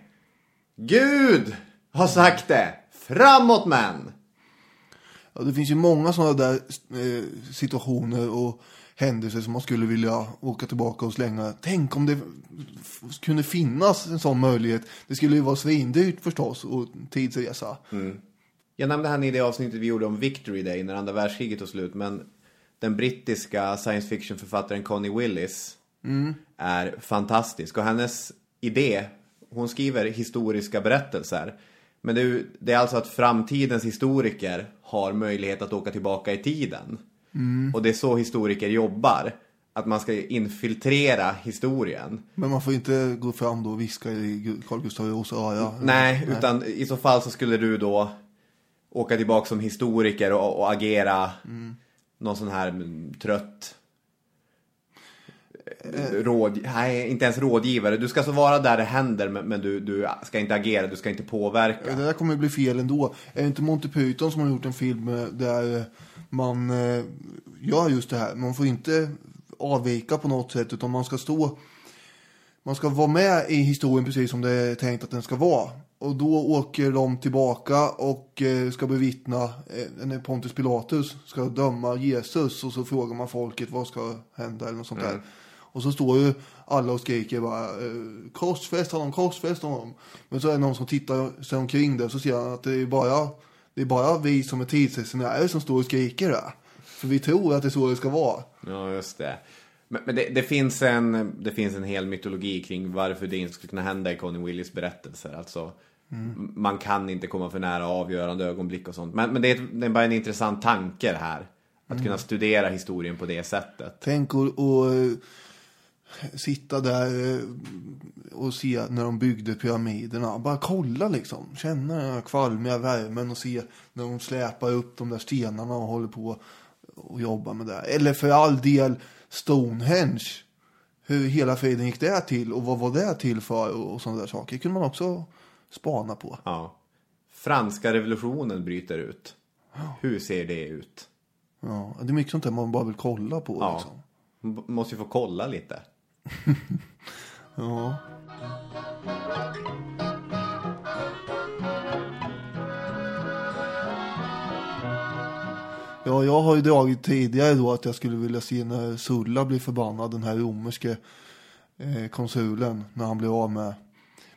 Gud har sagt det! Framåt män! Ja, det finns ju många sådana där eh, situationer och händelser som man skulle vilja åka tillbaka och slänga. Tänk om det kunde finnas en sån möjlighet. Det skulle ju vara svindyrt förstås och tidsresa. Jag nämnde han i det avsnittet vi gjorde om Victory Day när andra världskriget tog slut. Men den brittiska science fiction-författaren Connie Willis är fantastisk. Och hennes idé, hon skriver historiska berättelser. Men det är, det är alltså att framtidens historiker har möjlighet att åka tillbaka i tiden. Och det är så historiker jobbar. Att man ska infiltrera historien. Men man får inte gå fram då och viska i Carl Gustav Roos öra. Nej, utan i så fall så skulle du då åka tillbaka som historiker och, och agera någon sån här mm, trött råd, nej, inte ens rådgivare. Du ska så vara där det händer men, men du, du ska inte agera, du ska inte påverka. Det där kommer bli fel ändå. Är det inte Monty Python som har gjort en film eh, där eh, man eh, gör just det här? Man får inte avvika på något sätt utan man ska stå man ska vara med i historien precis som det är tänkt att den ska vara. Och då åker de tillbaka och eh, ska bevittna eh, när Pontus Pilatus ska döma Jesus och så frågar man folket vad ska hända eller något sånt där. Och så står ju alla och skriker bara eh, korsfäst honom, korsfäst honom. Men så är det någon som tittar sig omkring där så ser han att det är bara, det är bara vi som är tidsresenärer som står och skriker där. För vi tror att det är så det ska vara. Ja, just det. Men, men det, det, finns en, det finns en hel mytologi kring varför det inte skulle kunna hända i Connie Willis berättelser. Alltså, m- man kan inte komma för nära avgörande ögonblick och sånt. Men, men det, är, det är bara en intressant tanke det här. Att kunna studera historien på det sättet. Tänk och, och eh, sitta där eh, och se när de byggde pyramiderna. Bara kolla liksom. Känna den här kvalmiga värmen och se när de släpar upp de där stenarna och håller på och jobbar med det. Eller för all del Stonehenge. Hur hela friden gick det till och vad var det till för och, sådana där saker. Det kunde man också spana på. Ja. Franska revolutionen bryter ut. Hur ser det ut? Ja, det är mycket sånt där man bara vill kolla på. Ja. Liksom. Måste ju få kolla lite. Ja. Ja, jag har ju dragit tidigare då att jag skulle vilja se när Sulla blir förbannad, den här romerske eh, konsulen, när han blir av med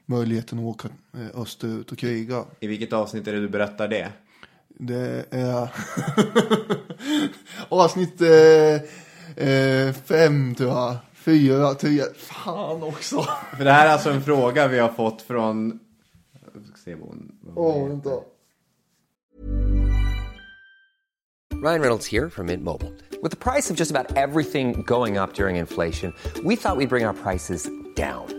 möjligheten att åka eh, österut och kriga. I vilket avsnitt är det du berättar det? Det är avsnitt eh, eh, fem tror jag. Fyra, tre. Fan också. För det här är alltså en fråga vi har fått från... Jag ska se vad hon... Åh, heter. vänta. Ryan Reynolds here from Mint Mobile. With the price of just about everything going up during inflation, we thought we'd bring our prices down.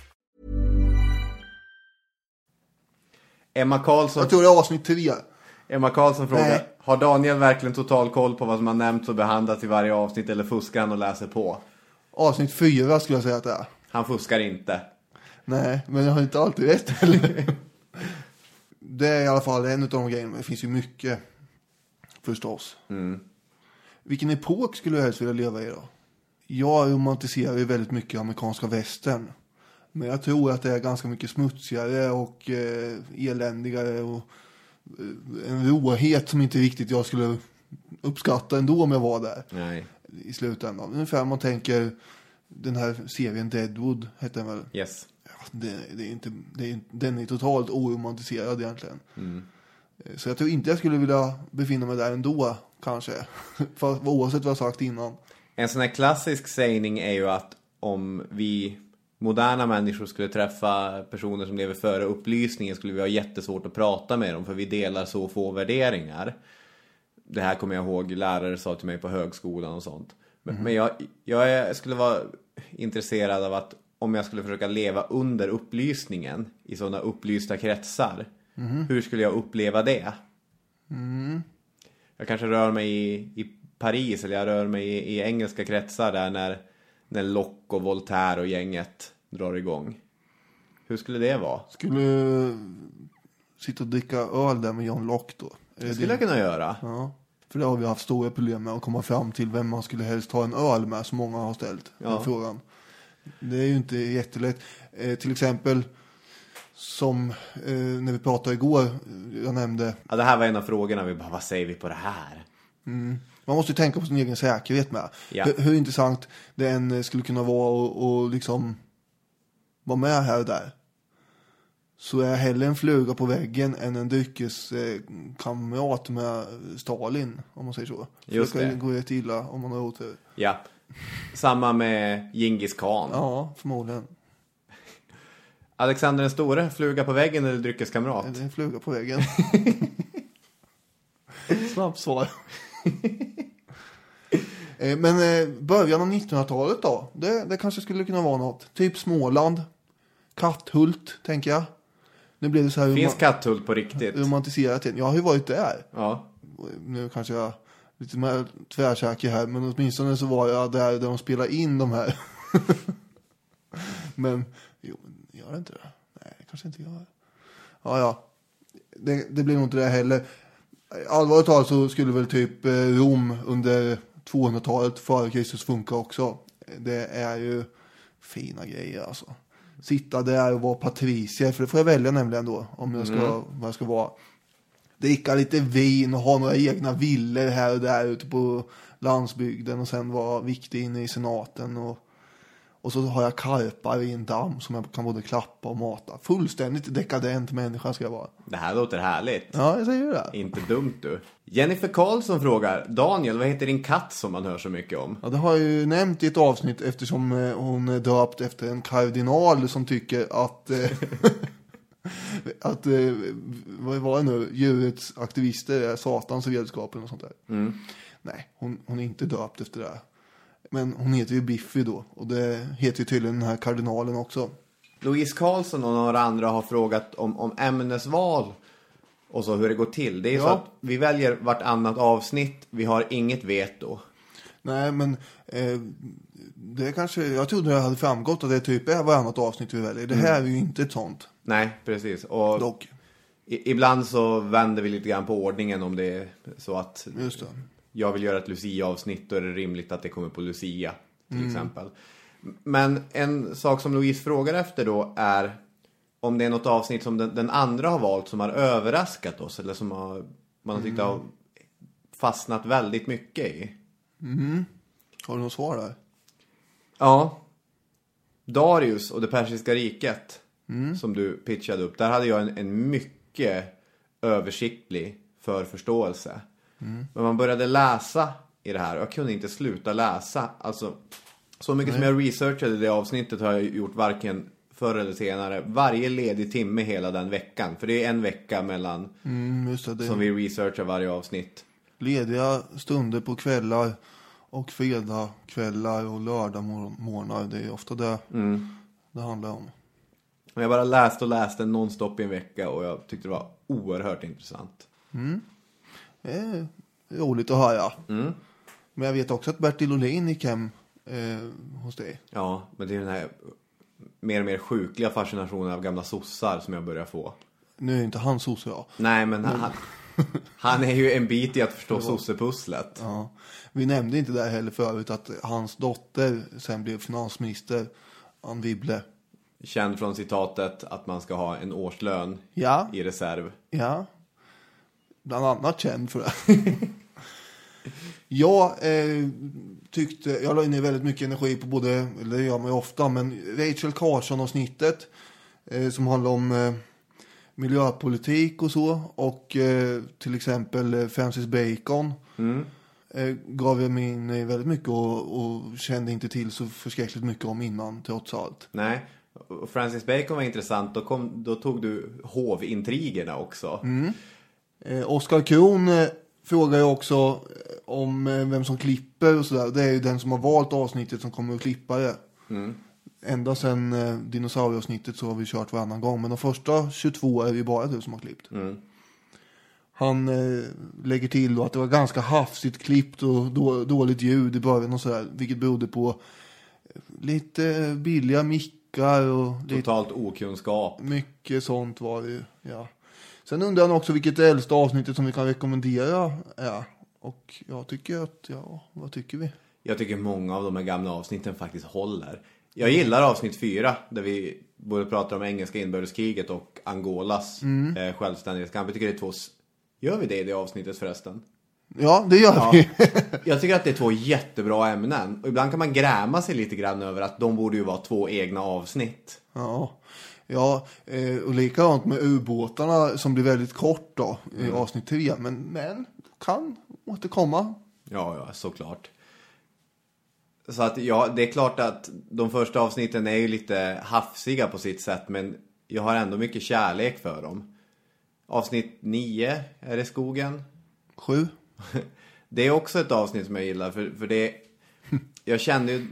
Emma Karlsson, Jag tror det är avsnitt tre. Emma Karlsson frågar, Nej. har Daniel verkligen total koll på vad som har nämnts och behandlats i varje avsnitt eller fuskar han och läser på? Avsnitt fyra skulle jag säga att det är. Han fuskar inte. Nej, men jag har inte alltid rätt det är i alla fall en av de grejerna. Det finns ju mycket förstås. Vilken epok skulle du helst vilja leva i då? Jag romantiserar ju väldigt mycket amerikanska västern. Men jag tror att det är ganska mycket smutsigare och eh, eländigare och eh, en råhet som inte riktigt jag skulle uppskatta ändå om jag var där Nej. i slutändan. Ungefär man tänker den här serien Deadwood hette den väl? Yes. Ja, det, det är inte, det är, den är totalt oromantiserad egentligen. Eh, Så jag tror inte jag skulle vilja befinna mig där ändå, kanske. För, oavsett vad jag sagt innan. En sån här klassisk sägning är ju att om vi moderna människor skulle träffa personer som lever före upplysningen skulle vi ha jättesvårt att prata med dem för vi delar så få värderingar. Det här kommer jag ihåg lärare sa till mig på högskolan och sånt. Men, men jag, jag skulle vara intresserad av att om jag skulle försöka leva under upplysningen i sådana upplysta kretsar. Hur skulle jag uppleva det? Jag kanske rör mig i, i Paris eller jag rör mig i, i engelska kretsar där när, när Locke och Voltaire och gänget drar igång. Hur skulle det vara? Skulle sitta och dricka öl där med John Locke då. Det skulle jag kunna göra. Ja. För det har vi haft stora problem med att komma fram till vem man skulle helst ha en öl med, som många har ställt Ja. den frågan. Det är ju inte jättelätt. Eh, till exempel som eh, när vi pratade igår, jag nämnde, Ja, det här var en av frågorna. Vi bara, vad säger vi på det här? Man måste ju tänka på sin egen säkerhet med. Ja. Hur, hur intressant det än eh, skulle kunna vara och, och liksom vara med här och där. Så är jag hellre en fluga på väggen än en dryckeskamrat med Stalin, om man säger så. För Just det det. gå rätt illa om man har otur. Ja. Samma med Genghis khan. Ja, förmodligen. Alexander den store, fluga på väggen eller dryckeskamrat? Det är en fluga på väggen. Snabbt svar. Eh, Men eh, början av 1900-talet då? Det, det kanske skulle kunna vara något. Typ Småland. Katthult, tänker jag. Nu blev det så här Finns katthult på riktigt? romantiserat igen. Jag har ju varit där. Ja. Nu kanske jag är lite mer tvärsäker här. Men åtminstone så var jag där, där de spelade in de här. men, jo, gör det inte det? Nej, kanske inte gör. Ja, ja. Det, det blir nog inte det heller. Allvarligt talat så skulle väl typ eh, Rom under 200-talet före Kristus funka också. Det är ju fina grejer alltså. Sitta där och vara patricier, för det får jag välja nämligen då. Om jag ska, vad jag ska vara. Dricka lite vin och ha några egna villor här och där ute på landsbygden. Och sen vara viktig inne i senaten. Och, och så har jag karpar i en damm som jag kan både klappa och mata. Fullständigt dekadent människa ska jag vara. Det här låter härligt. Ja, jag säger det. Inte dumt du. Jennifer Karlsson frågar, Daniel, vad heter din katt som man hör så mycket om? Ja, det har jag ju nämnt i ett avsnitt eftersom eh, hon är döpt efter en kardinal som tycker att, eh, att eh, vad var det nu, djurets aktivister är satans redskap eller något sånt där. Nej, hon, hon är inte döpt efter det. Men hon heter ju Biffy då och det heter ju tydligen den här kardinalen också. Louise Karlsson och några andra har frågat om, om ämnesval och så hur det går till. Det är så Ja. att vi väljer vartannat avsnitt, vi har inget veto. Nej, men eh, det kanske, jag trodde det hade framgått att det typ är varannat avsnitt vi väljer. Det här är ju inte ett sånt. Nej, precis. Och Dock. i, ibland så vänder vi lite grann på ordningen om det är så att Just det. Jag vill göra ett Lucia-avsnitt då är det rimligt att det kommer på Lucia till exempel. Men en sak som Louise frågar efter då är om det är något avsnitt som den, den andra har valt som har överraskat oss eller som har, man har tyckt har fastnat väldigt mycket i. Har du något svar där? Ja. Darius och det persiska riket som du pitchade upp. Där hade jag en, en mycket översiktlig förförståelse. Men man började läsa i det här och jag kunde inte sluta läsa. Alltså, så mycket som jag researchade det avsnittet har jag gjort varken förr eller senare. Varje ledig timme hela den veckan. För det är en vecka mellan Mm, det. som vi researchar varje avsnitt. Lediga stunder på kvällar och fredagkvällar och lördagmorgnar. Det är ofta det det handlar om. Jag bara läste och läste nonstop i en vecka och jag tyckte det var oerhört intressant. Det är roligt att höra. Men jag vet också att Bertil Ohlin gick hem eh, hos dig. Ja, men det är den här mer och mer sjukliga fascinationen av gamla sossar som jag börjar få. Nu är inte han sosse jag. Nej, men han, Han är ju en bit i att förstå sossepusslet. Ja. Vi nämnde inte där heller förut att hans dotter sen blev finansminister, Anne Wibble. Känd från citatet att man ska ha en årslön Ja. i reserv. Ja. Bland annat känd för det. jag eh, tyckte, jag la ner väldigt mycket energi på både, eller det gör man ju ofta, men Rachel Carson-avsnittet eh, som handlar om eh, miljöpolitik och så. Och eh, till exempel eh, Francis Bacon. Eh, gav jag mig in väldigt mycket och, och kände inte till så förskräckligt mycket om innan trots allt. Nej. Och Francis Bacon var intressant. Då, kom, då tog du hovintrigerna också. Eh, Oskar Kron eh, frågar ju också eh, om eh, vem som klipper och sådär. Det är ju den som har valt avsnittet som kommer att klippa det. Ända sedan eh, dinosaurieavsnittet så har vi kört varannan gång. Men de första 22 är det ju bara du som har klippt. Han eh, lägger till då att det var ganska hafsigt klippt och då, dåligt ljud i början och sådär. Vilket berodde på eh, lite eh, billiga mickar och lite Totalt okunskap. mycket sånt var det ju. Ja. Sen undrar han också vilket det äldsta avsnittet som vi kan rekommendera är. Och jag tycker att, ja, vad tycker vi? Jag tycker många av de här gamla avsnitten faktiskt håller. Jag gillar avsnitt fyra där vi både pratar om engelska inbördeskriget och Angolas eh, självständighetskamp. Jag tycker det är två... Gör vi det i det avsnittet förresten? Ja, det gör Ja. vi. Jag tycker att det är två jättebra ämnen. Och ibland kan man gräma sig lite grann över att de borde ju vara två egna avsnitt. ja. Ja, eh, och likadant med ubåtarna som blir väldigt kort då i Mm. avsnitt tre. Men, men kan återkomma. Ja, ja, såklart. Så att ja, det är klart att de första avsnitten är ju lite hafsiga på sitt sätt, men jag har ändå mycket kärlek för dem. Avsnitt 9, är det skogen? Sju. Det är också ett avsnitt som jag gillar, för, för det... Jag kände ju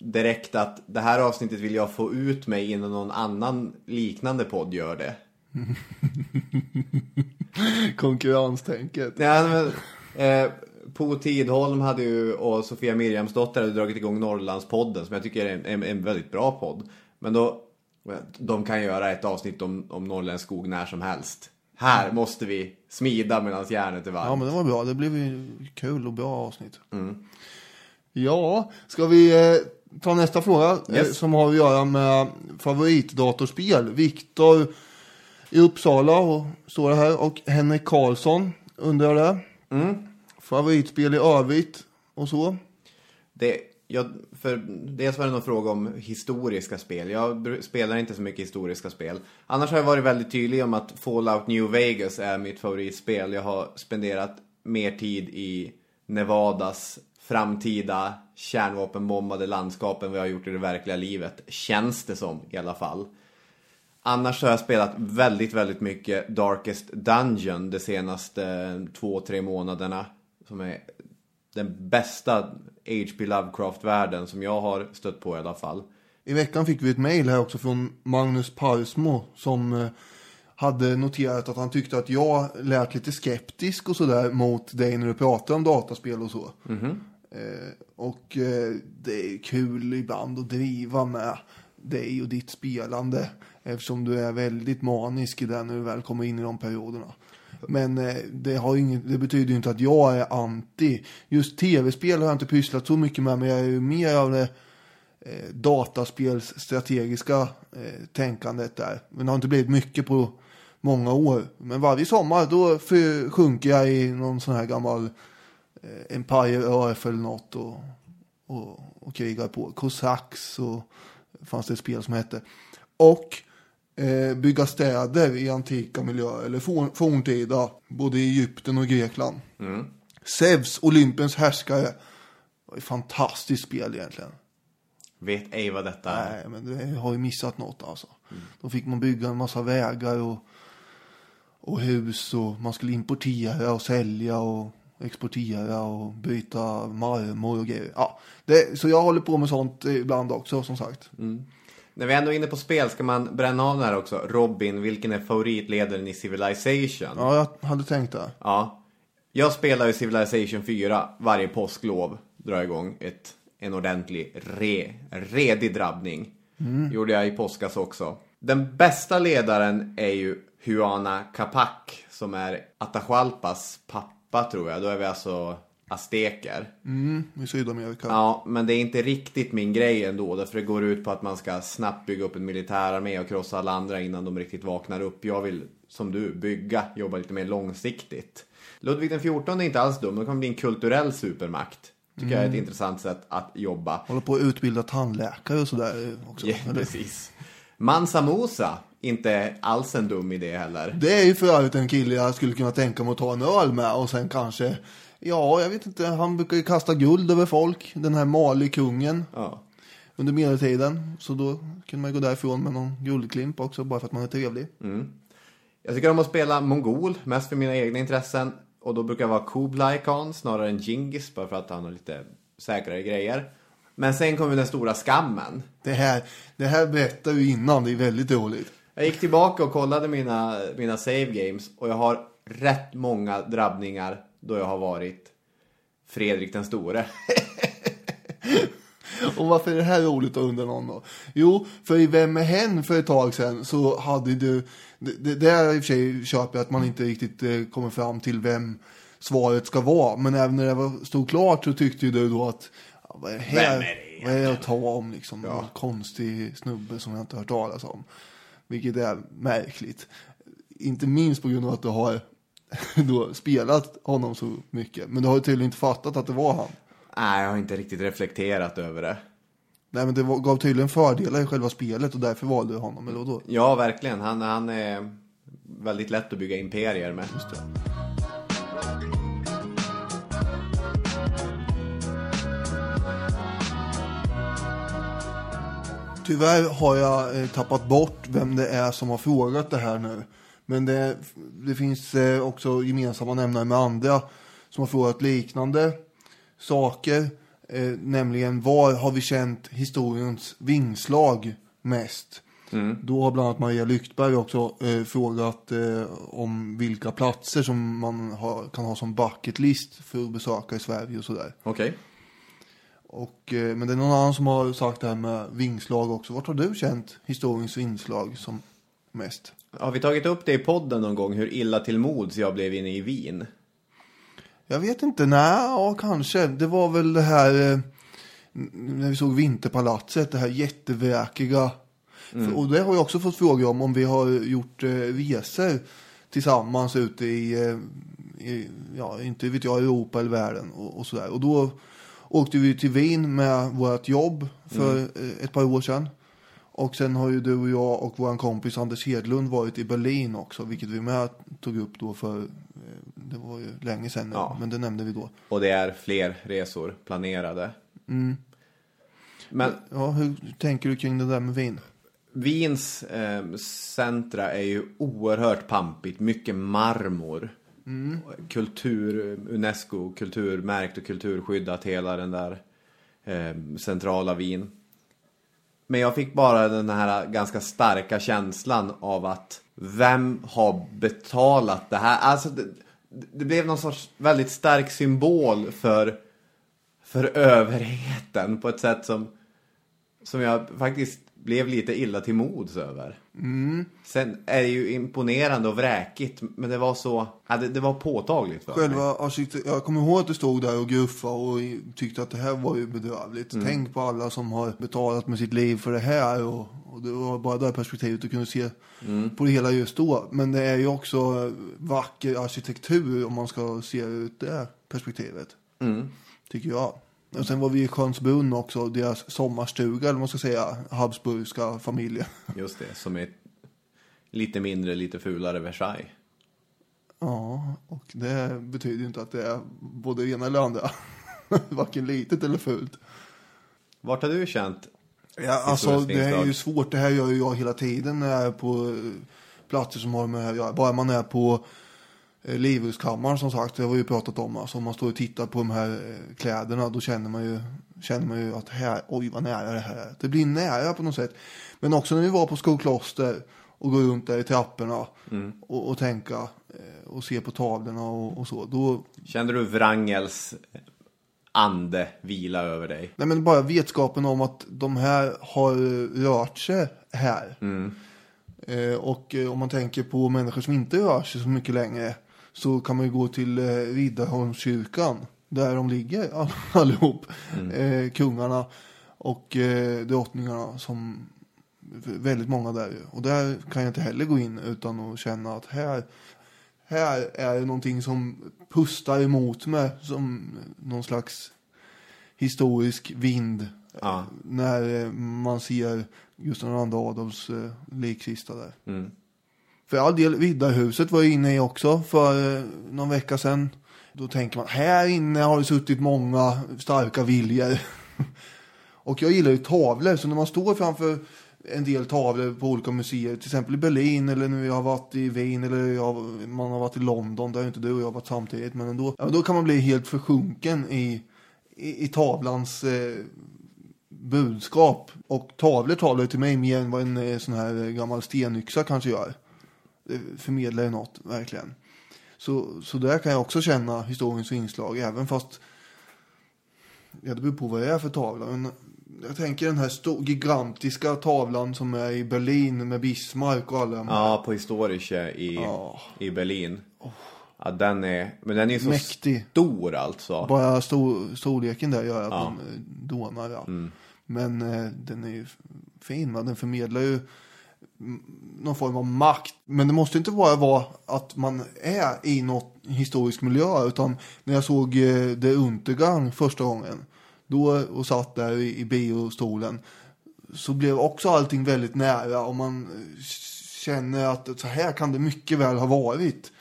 direkt att det här avsnittet vill jag få ut mig innan någon annan liknande podd gör det. Konkurrenstänket. Ja, men, eh, Po Tidholm hade ju, och Sofia Mirjamsdotter hade dragit igång Norrlandspodden som jag tycker är en, en, en väldigt bra podd. Men då, de kan göra ett avsnitt om, om norrländsk skog när som helst. Här måste vi smida medan järnet är varmt. Ja, men det var bra. Det blev ju kul och bra avsnitt. Ja, ska vi eh, ta nästa fråga eh, Yes. som har att göra med favoritdatorspel. Viktor i Uppsala och står här och Henrik Karlsson undrar det. Favoritspel i övrigt och så. Det, jag, för dels var det någon fråga om historiska spel. Jag spelar inte så mycket historiska spel. Annars har jag varit väldigt tydlig om att Fallout New Vegas är mitt favoritspel. Jag har spenderat mer tid i Nevadas framtida kärnvapenbombade landskap än vad jag har gjort i det verkliga livet. Känns det som i alla fall. Annars har jag spelat väldigt, väldigt mycket Darkest Dungeon de senaste två, tre månaderna. Som är den bästa H.P. Lovecraft-världen som jag har stött på i alla fall. I veckan fick vi ett mejl här också från Magnus Parsmo som eh, hade noterat att han tyckte att jag lät lite skeptisk och sådär mot dig när du pratar om dataspel och så. Eh, Eh, och eh, det är kul ibland att driva med dig och ditt spelande eftersom du är väldigt manisk i det när du väl kommer in i de perioderna. Men eh, det, har inget, det betyder ju inte att jag är anti. Just tv-spel har jag inte pysslat så mycket med men jag är ju mer av det eh, eh, tänkandet där. Men det har inte blivit mycket på många år. Men varje sommar då sjunker jag i någon sån här gammal eh, Empire Earth eller något och, och, och krigar på. Cossacks och fanns det ett spel som hette. Och eh, bygga städer i antika miljöer eller forn, forntida, både i Egypten och Grekland. Zeus, Olympens härskare. Det var ett fantastiskt spel egentligen. Vet ej vad detta är. Nej, men det har ju missat något alltså. Då fick man bygga en massa vägar och, och hus och man skulle importera och sälja och exportera och byta marmor och grejer. Ja, det, så jag håller på med sånt ibland också som sagt. När vi ändå är inne på spel ska man bränna av den här också. Robin, vilken är favoritledaren i Civilization? Ja, jag hade tänkt det. Ja. Jag spelar ju Civilization 4 varje påsklov. Drar igång ett, en ordentlig re, redig drabbning. Gjorde jag i påskas också. Den bästa ledaren är ju Huana Capac som är Atahualpas pappa tror jag. Då är vi alltså azteker. Mm, i Sydamerika. Ja, men det är inte riktigt min grej ändå. Därför det går ut på att man ska snabbt bygga upp en militärarmé och krossa alla andra innan de riktigt vaknar upp. Jag vill, som du, bygga, jobba lite mer långsiktigt. Ludvig den 14 är inte alls dum. Det kommer bli en kulturell supermakt. Tycker jag är ett intressant sätt att jobba. Håller på att utbilda tandläkare och sådär också. Ja, precis. Mansa Musa, inte alls en dum idé heller. Det är ju för övrigt en kille jag skulle kunna tänka mig att ta en öl med och sen kanske, ja jag vet inte, han brukar ju kasta guld över folk, den här Mali-kungen Ja. under medeltiden. Så då kunde man ju gå därifrån med någon guldklimp också, bara för att man är trevlig. Jag tycker om att spela mongol, mest för mina egna intressen. Och då brukar jag vara Kublai Khan snarare än Genghis, bara för att han har lite säkrare grejer. Men sen kommer den stora skammen. Det här, det här berättar ju innan, det är väldigt roligt. Jag gick tillbaka och kollade mina, mina save games och jag har rätt många drabbningar då jag har varit Fredrik den store. Och varför är det här roligt att undra någon då? Jo, för i Vem är hen för ett tag sedan så hade du, det, det där i och för sig köper jag att man inte riktigt eh, kommer fram till vem svaret ska vara. Men även när det var, stod klart så tyckte ju du då att, ja, vad är det här? Vem är det vad är det att ta om liksom? Någon konstig snubbe som jag inte hört talas om. Vilket är märkligt. Inte minst på grund av att du har då spelat honom så mycket. Men du har ju tydligen inte fattat att det var han. Nej, jag har inte riktigt reflekterat över det. Nej men det var, gav tydligen fördelar i själva spelet och därför valde du honom, eller vadå? Ja, verkligen. Han, han är väldigt lätt att bygga imperier med. Tyvärr har jag eh, tappat bort vem det är som har frågat det här nu. Men det, det finns eh, också gemensamma nämnare med andra som har frågat liknande saker. Eh, nämligen var har vi känt historiens vingslag mest? Då har bland annat Maria Lyktberg också eh, frågat eh, om vilka platser som man har, kan ha som bucket list för att besöka i Sverige och sådär. Okej. Och, eh, men det är någon annan som har sagt det här med vingslag också. Vart har du känt historiens vingslag som mest? Har vi tagit upp det i podden någon gång hur illa till mods jag blev inne i Wien? Jag vet inte, nej, ja kanske. Det var väl det här eh, när vi såg Vinterpalatset, det här jättevräkiga. För- Och det har jag också fått frågor om, om vi har gjort eh, resor tillsammans ute i, eh, i, ja, inte vet jag, Europa eller världen och, och sådär. Och då åkte vi till Wien med vårt jobb för eh, ett par år sedan. Och sen har ju du och jag och vår kompis Anders Hedlund varit i Berlin också, vilket vi med tog upp då för, eh, det var ju länge sedan nu, Ja. men det nämnde vi då. Och det är fler resor planerade. Men Ja, hur tänker du kring det där med vin? Wiens eh, centra är ju oerhört pampigt. Mycket marmor. Kultur, Unesco kulturmärkt och kulturskyddat hela den där eh, centrala Wien. Men jag fick bara den här ganska starka känslan av att vem har betalat det här? Alltså det, det blev någon sorts väldigt stark symbol för, för överheten på ett sätt som, som jag faktiskt blev lite illa till mods över. Sen är det ju imponerande och vräkigt, men det var så, ja, det, det var påtagligt för mig. Själva arkitekt- jag kommer ihåg att du stod där och gruffade och tyckte att det här var ju bedrövligt. Tänk på alla som har betalat med sitt liv för det här. Och, och det var bara det perspektivet du kunde se på det hela just då. Men det är ju också vacker arkitektur om man ska se ut det perspektivet. Tycker jag. Och sen var vi i Skönsbrunn också, deras sommarstuga, eller vad man ska säga, Habsburgska familjen. Just det, som är lite mindre, lite fulare Versailles. Ja, och det betyder ju inte att det är både det ena eller andra. Varken litet eller fult. Vart har du känt? Ja, alltså det är ju svårt. Det här gör ju jag hela tiden när jag är på eh, platser som har med det här att göra. Bara man är på eh, Livhuskammaren som sagt, det har vi ju pratat om. Alltså om man står och tittar på de här eh, kläderna då känner man ju, känner man ju att här, oj vad nära det här är. Det blir nära på något sätt. Men också när vi var på Skokloster och går runt där i trapporna och, och tänka eh, och se på tavlorna och, och så. Då, Kände du Wrangels ande vila över dig? Nej men bara vetskapen om att de här har rört sig här. Eh, och om man tänker på människor som inte rör sig så mycket längre så kan man ju gå till eh, Riddarholmskyrkan där de ligger all, allihop. Eh, kungarna och eh, drottningarna som väldigt många där. Och där kan jag inte heller gå in utan att känna att här, här är det någonting som pustar emot mig som någon slags historisk vind. Ja. När eh, man ser Gustav II Adolfs eh, likkista där. Mm. För all del, Riddarhuset var jag inne i också för eh, någon vecka sedan. Då tänker man, här inne har det suttit många starka viljor. och jag gillar ju tavlor, så när man står framför en del tavlor på olika museer, till exempel i Berlin eller nu jag har varit i Wien eller jag, man har varit i London, där inte du och jag har varit samtidigt, men ändå. Ja, då kan man bli helt försjunken i, i, i tavlans eh, budskap. Och tavlor talar ju till mig mer än vad en eh, sån här eh, gammal stenyxa kanske gör. Det förmedlar ju något, verkligen. Så, så där kan jag också känna historiens inslag, även fast Ja, det beror på vad det är för tavla. Men jag tänker den här sto- gigantiska tavlan som är i Berlin med Bismarck och alla de här. Ja, på Historische i, Ja. i Berlin. Ja, den är, men den är så Mäktig. stor alltså. Bara stor, storleken där gör att Ja. Mm. man dånar. Ja. Men eh, den är ju fin. Va? Den förmedlar ju mm, någon form av makt. Men det måste inte bara vara att man är i något historisk miljö. Utan när jag såg eh, The Untergang första gången. Då och satt där i, i biostolen. Så blev också allting väldigt nära. Och man eh, känner att så här kan det mycket väl ha varit.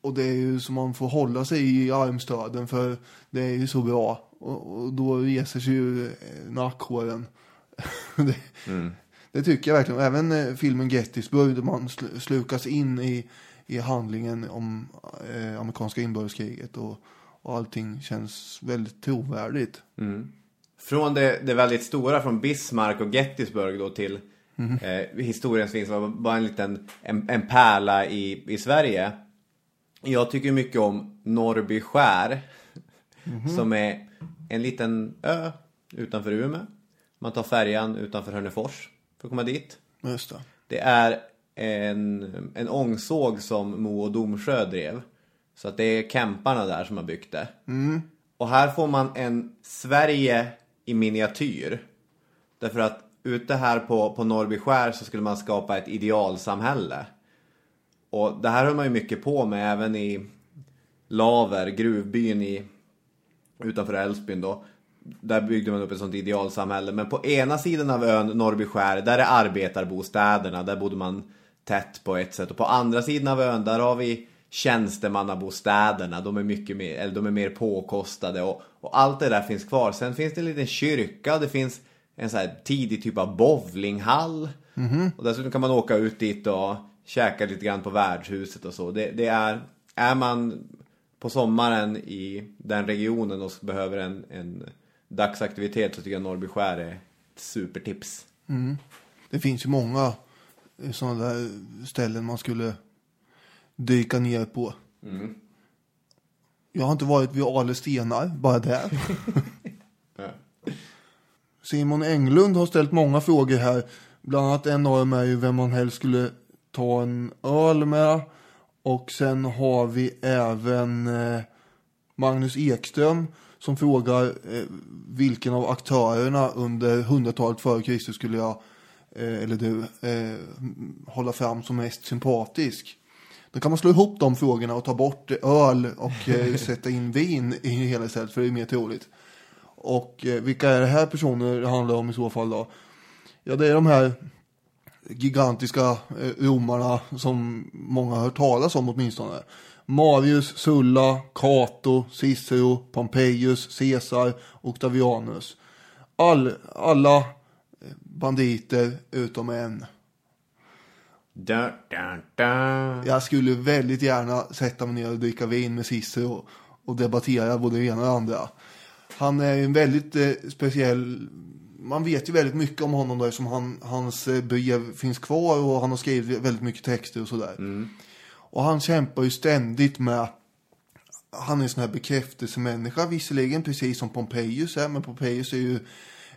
Och det är ju som man får hålla sig i armstöden för det är ju så bra. Och, och då reser sig ju nackhåren. det, mm det tycker jag verkligen. Även eh, filmen Gettysburg där man sl- slukas in i, i handlingen om eh, amerikanska inbördeskriget. Och, och allting känns väldigt trovärdigt. Från det, det väldigt stora från Bismarck och Gettysburg då till eh, historiens vinst var bara en liten en, en pärla i, i Sverige. Jag tycker mycket om Norrby skär. Som är en liten ö utanför Umeå. Man tar färjan utanför Hörnefors för att komma dit. Just det. Det är en, en ångsåg som Mo och Domsjö drev. Så att det är kämparna där som har byggt det. Och här får man en Sverige i miniatyr. Därför att ute här på, på Norrby skär så skulle man skapa ett idealsamhälle. Och det här höll man ju mycket på med även i Laver, gruvbyn i, utanför Älvsbyn då. Där byggde man upp ett sånt idealsamhälle. Men på ena sidan av ön, Norrby skär, där är arbetarbostäderna. Där bodde man tätt på ett sätt. Och på andra sidan av ön, där har vi tjänstemannabostäderna. De är mycket mer, eller de är mer påkostade. Och, och allt det där finns kvar. Sen finns det en liten kyrka. Det finns en så här tidig typ av bowlinghall. Och dessutom kan man åka ut dit och käka lite grann på värdshuset och så. Det, det är, är man på sommaren i den regionen och behöver en, en dagsaktivitet så tycker jag Norrby skär är ett supertips. Det finns ju många sådana där ställen man skulle dyka ner på. Jag har inte varit vid Ale stenar, bara där. Simon Englund har ställt många frågor här. Bland annat en av dem är ju vem man helst skulle ta en öl med. Och sen har vi även eh, Magnus Ekström som frågar eh, vilken av aktörerna under hundratalet före Kristus skulle jag, eh, eller du, eh, hålla fram som mest sympatisk. Då kan man slå ihop de frågorna och ta bort öl och eh, sätta in vin i hela istället för det är mer troligt. Och eh, vilka är det här personer det handlar om i så fall då? Ja, det är de här gigantiska eh, romarna som många har hört talas om åtminstone. Marius, Sulla, Cato, Cicero, Pompeius, Caesar, Octavianus. All, alla eh, banditer utom en. Da, da, da. Jag skulle väldigt gärna sätta mig ner och dricka vin med Cicero och debattera både det ena och det andra. Han är en väldigt eh, speciell, man vet ju väldigt mycket om honom där som han, hans eh, brev finns kvar och han har skrivit väldigt mycket texter och sådär. Och han kämpar ju ständigt med, han är en sån här bekräftelsemänniska visserligen, precis som Pompejus är, men Pompejus är ju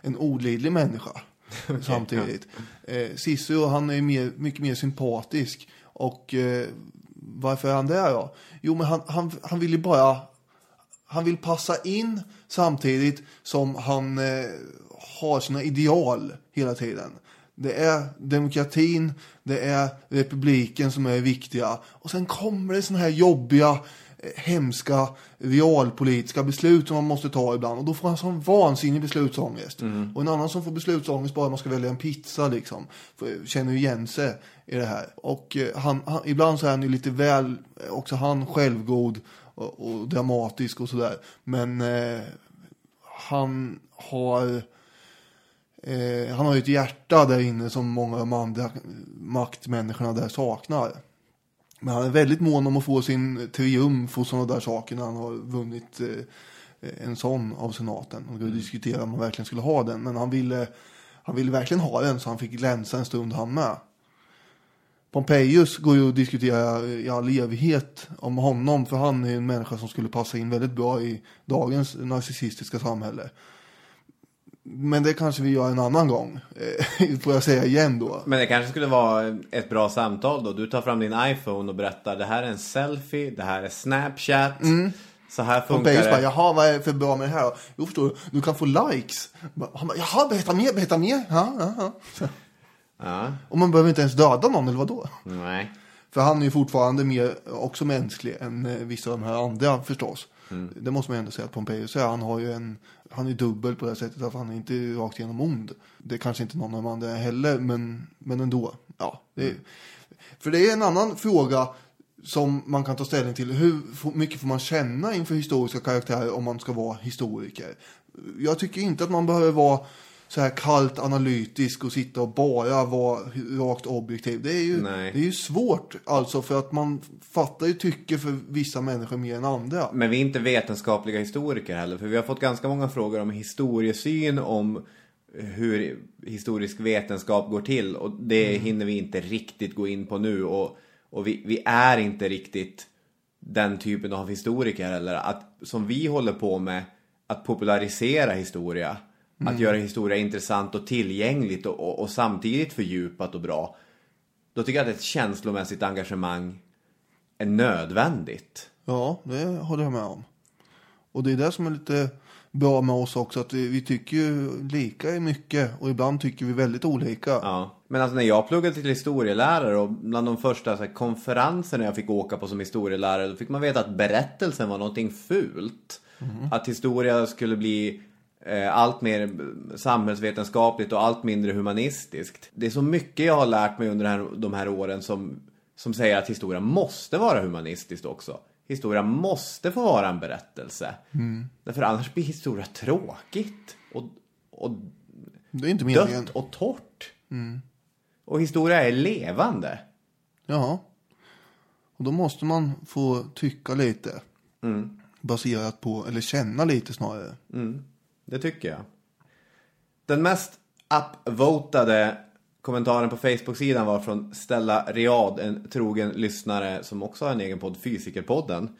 en olidlig människa. samtidigt. Eh, Sisu, han är mer, mycket mer sympatisk. Och eh, varför är han det då? Jo, men han, han, han vill ju bara... Han vill passa in samtidigt som han eh, har sina ideal hela tiden. Det är demokratin, det är republiken som är viktiga. Och sen kommer det såna här jobbiga, eh, hemska, realpolitiska beslut som man måste ta ibland. Och då får han sån vansinnig beslutsångest. Och en annan som får beslutsångest bara man ska välja en pizza liksom. För, känner ju igen sig i det här. Och eh, han, han, ibland så är han ju lite väl, eh, också han självgod och, och dramatisk och sådär. Men eh, han har Eh, han har ju ett hjärta där inne som många av de andra maktmänniskorna där saknar. Men han är väldigt mån om att få sin triumf och sådana där saker när han har vunnit eh, en sån av senaten. Och då diskuterar om han verkligen skulle ha den. Men han ville, han ville verkligen ha den så han fick glänsa en stund han med. Pompejus går ju att diskutera i all evighet om honom. För han är en människa som skulle passa in väldigt bra i dagens narcissistiska samhälle. Men det kanske vi gör en annan gång. eh, Får jag säga igen då. Men det kanske skulle vara ett bra samtal då. Du tar fram din iPhone och berättar det här är en selfie, det här är Snapchat. Så här funkar bara, det. jaha vad är det för bra med det här då? Jo förstår du, du kan få likes. Han bara, jaha berätta mer, berätta mer. Ja, ja, ja. Ja, Och man behöver inte ens döda någon eller vadå? nej. För han är ju fortfarande mer också mänsklig än eh, vissa av de här andra förstås. Det måste man ändå säga att Pompejus är. Han har ju en, han är dubbel på det sättet att han är inte rakt igenom ond. Det är kanske inte någon av de andra heller, men, men ändå. Ja, det är, För det är en annan fråga som man kan ta ställning till. Hur mycket får man känna inför historiska karaktärer om man ska vara historiker? Jag tycker inte att man behöver vara så här kallt analytisk och sitta och bara vara rakt objektiv. Det är ju, Nej. det är ju svårt alltså för att man fattar ju tycke för vissa människor mer än andra. Men vi är inte vetenskapliga historiker heller. För vi har fått ganska många frågor om historiesyn, om hur historisk vetenskap går till. Och det hinner vi inte riktigt gå in på nu. Och, och vi, vi är inte riktigt den typen av historiker heller. Att, som vi håller på med, att popularisera historia. Att göra historia intressant och tillgängligt och, och, och samtidigt fördjupat och bra. Då tycker jag att ett känslomässigt engagemang är nödvändigt. Ja, det håller jag med om. Och det är det som är lite bra med oss också, att vi, vi tycker ju lika i mycket och ibland tycker vi väldigt olika. Ja, men alltså när jag pluggade till historielärare och bland de första så här, konferenserna jag fick åka på som historielärare då fick man veta att berättelsen var någonting fult. Att historia skulle bli allt mer samhällsvetenskapligt och allt mindre humanistiskt. Det är så mycket jag har lärt mig under de här, de här åren som, som säger att historia måste vara humanistiskt också. Historia måste få vara en berättelse. Därför annars blir historia tråkigt och, och Det är inte meningen. dött och torrt. Och historia är levande. Ja. Och då måste man få tycka lite. Baserat på, eller känna lite snarare. Det tycker jag. Den mest upvotade kommentaren på Facebook-sidan var från Stella Riad, en trogen lyssnare som också har en egen podd, Fysikerpodden.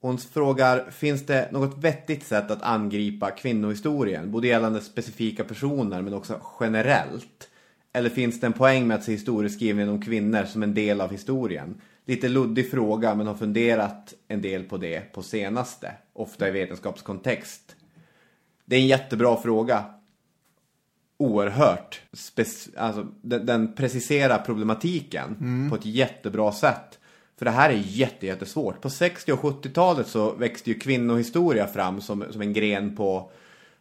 Hon frågar, finns det något vettigt sätt att angripa kvinnohistorien? Både gällande specifika personer men också generellt. Eller finns det en poäng med att se historieskrivningen om kvinnor som en del av historien? Lite luddig fråga men har funderat en del på det på senaste. Ofta i vetenskapskontext. Det är en jättebra fråga. Oerhört. Spec- alltså, den, den preciserar problematiken på ett jättebra sätt. För det här är jätte, jättesvårt. På 60 och 70-talet så växte ju kvinnohistoria fram som, som en gren på,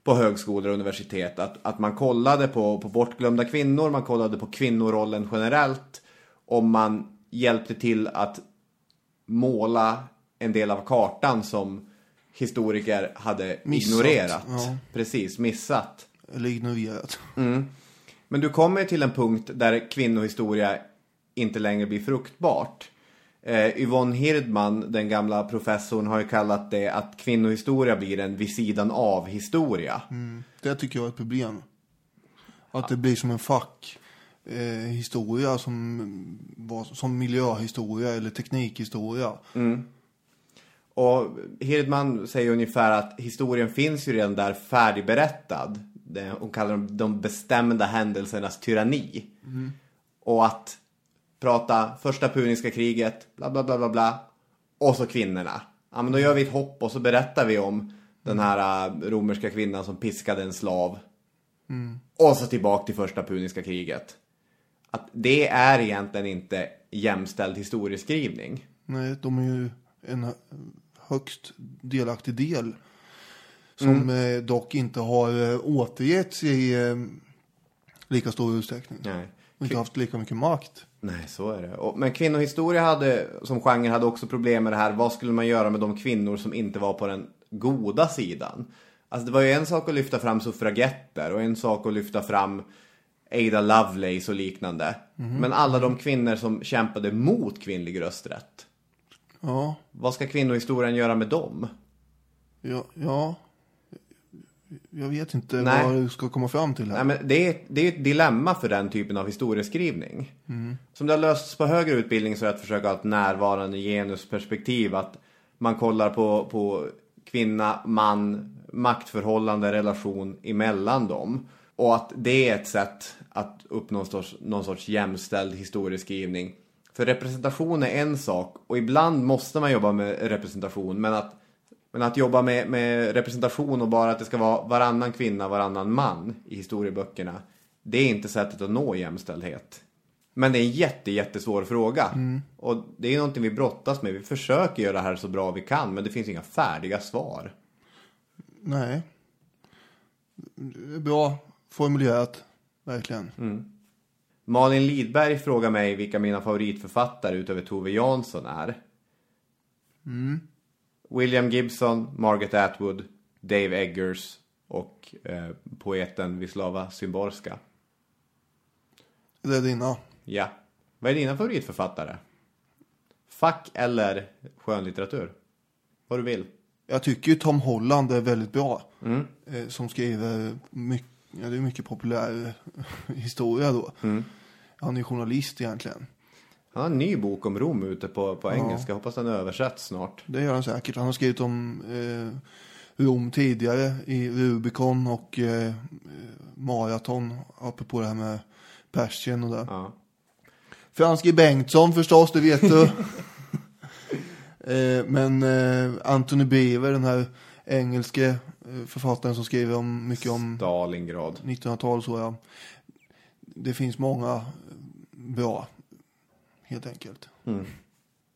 på högskolor och universitet. Att, att man kollade på, på bortglömda kvinnor, man kollade på kvinnorollen generellt. Och man hjälpte till att måla en del av kartan som historiker hade Missat, ignorerat. ja. Precis, missat. Eller ignorerat. Men du kommer till en punkt där kvinnohistoria inte längre blir fruktbart. Eh, Yvonne Hirdman, den gamla professorn, har ju kallat det att kvinnohistoria blir en vid sidan av historia. Det tycker jag är ett problem. Att det blir som en fack. Eh, historia som, som miljöhistoria eller teknikhistoria. Och Hirdman säger ungefär att historien finns ju redan där färdigberättad. hon kallar dem de bestämda händelsernas tyranni. Och att prata första puniska kriget, bla bla bla bla bla. Och så kvinnorna. Ja men då gör vi ett hopp och så berättar vi om den här äh, romerska kvinnan som piskade en slav. Och så tillbaka till första puniska kriget. Att det är egentligen inte jämställd historieskrivning. Nej, de är ju en högst delaktig del. Som eh, dock inte har eh, återgetts i eh, lika stor utsträckning. Nej. Och inte haft lika mycket makt. Nej, så är det. Och, men kvinnohistoria hade, som genre hade också problem med det här. Vad skulle man göra med de kvinnor som inte var på den goda sidan? Alltså det var ju en sak att lyfta fram suffragetter och en sak att lyfta fram Ada Lovelace och liknande. Men alla de kvinnor som kämpade mot kvinnlig rösträtt. Ja, Vad ska kvinnohistorien göra med dem? ja, ja. Jag vet inte Nej. vad du ska komma fram till här. Nej, men det, är, det är ett dilemma för den typen av historieskrivning. Som det har lösts på högre utbildning så är det att försöka ha ett närvarande genusperspektiv. Att man kollar på, på kvinna, man, maktförhållande, relation emellan dem. Och att det är ett sätt att uppnå någon sorts, någon sorts jämställd historieskrivning. För representation är en sak och ibland måste man jobba med representation. Men att, men att jobba med, med representation och bara att det ska vara varannan kvinna, varannan man i historieböckerna. Det är inte sättet att nå jämställdhet. Men det är en jätte, jättesvår fråga. Och det är någonting vi brottas med. Vi försöker göra det här så bra vi kan men det finns inga färdiga svar. Nej. Bra formulerat, verkligen. Malin Lidberg frågar mig vilka mina favoritförfattare utöver Tove Jansson är. William Gibson, Margaret Atwood, Dave Eggers och eh, poeten Wisława Szymborska. Det är dina. Ja. Vad är dina favoritförfattare? Fack eller skönlitteratur? Vad du vill. Jag tycker ju Tom Holland är väldigt bra. Eh, som skriver mycket, ja, det är mycket populär historia då. Han är journalist egentligen. Han har en ny bok om Rom ute på, på engelska. Hoppas den översätts snart. Det gör han säkert. Han har skrivit om eh, Rom tidigare i Rubicon och eh, Marathon. Apropå det här med Persien och det. Ja. Frans G Bengtsson förstås, det vet du. eh, men eh, Anthony Beaver, den här engelske eh, författaren som skriver om, mycket om Stalingrad. 1900-tal så ja. Det finns många eh, bra, helt enkelt.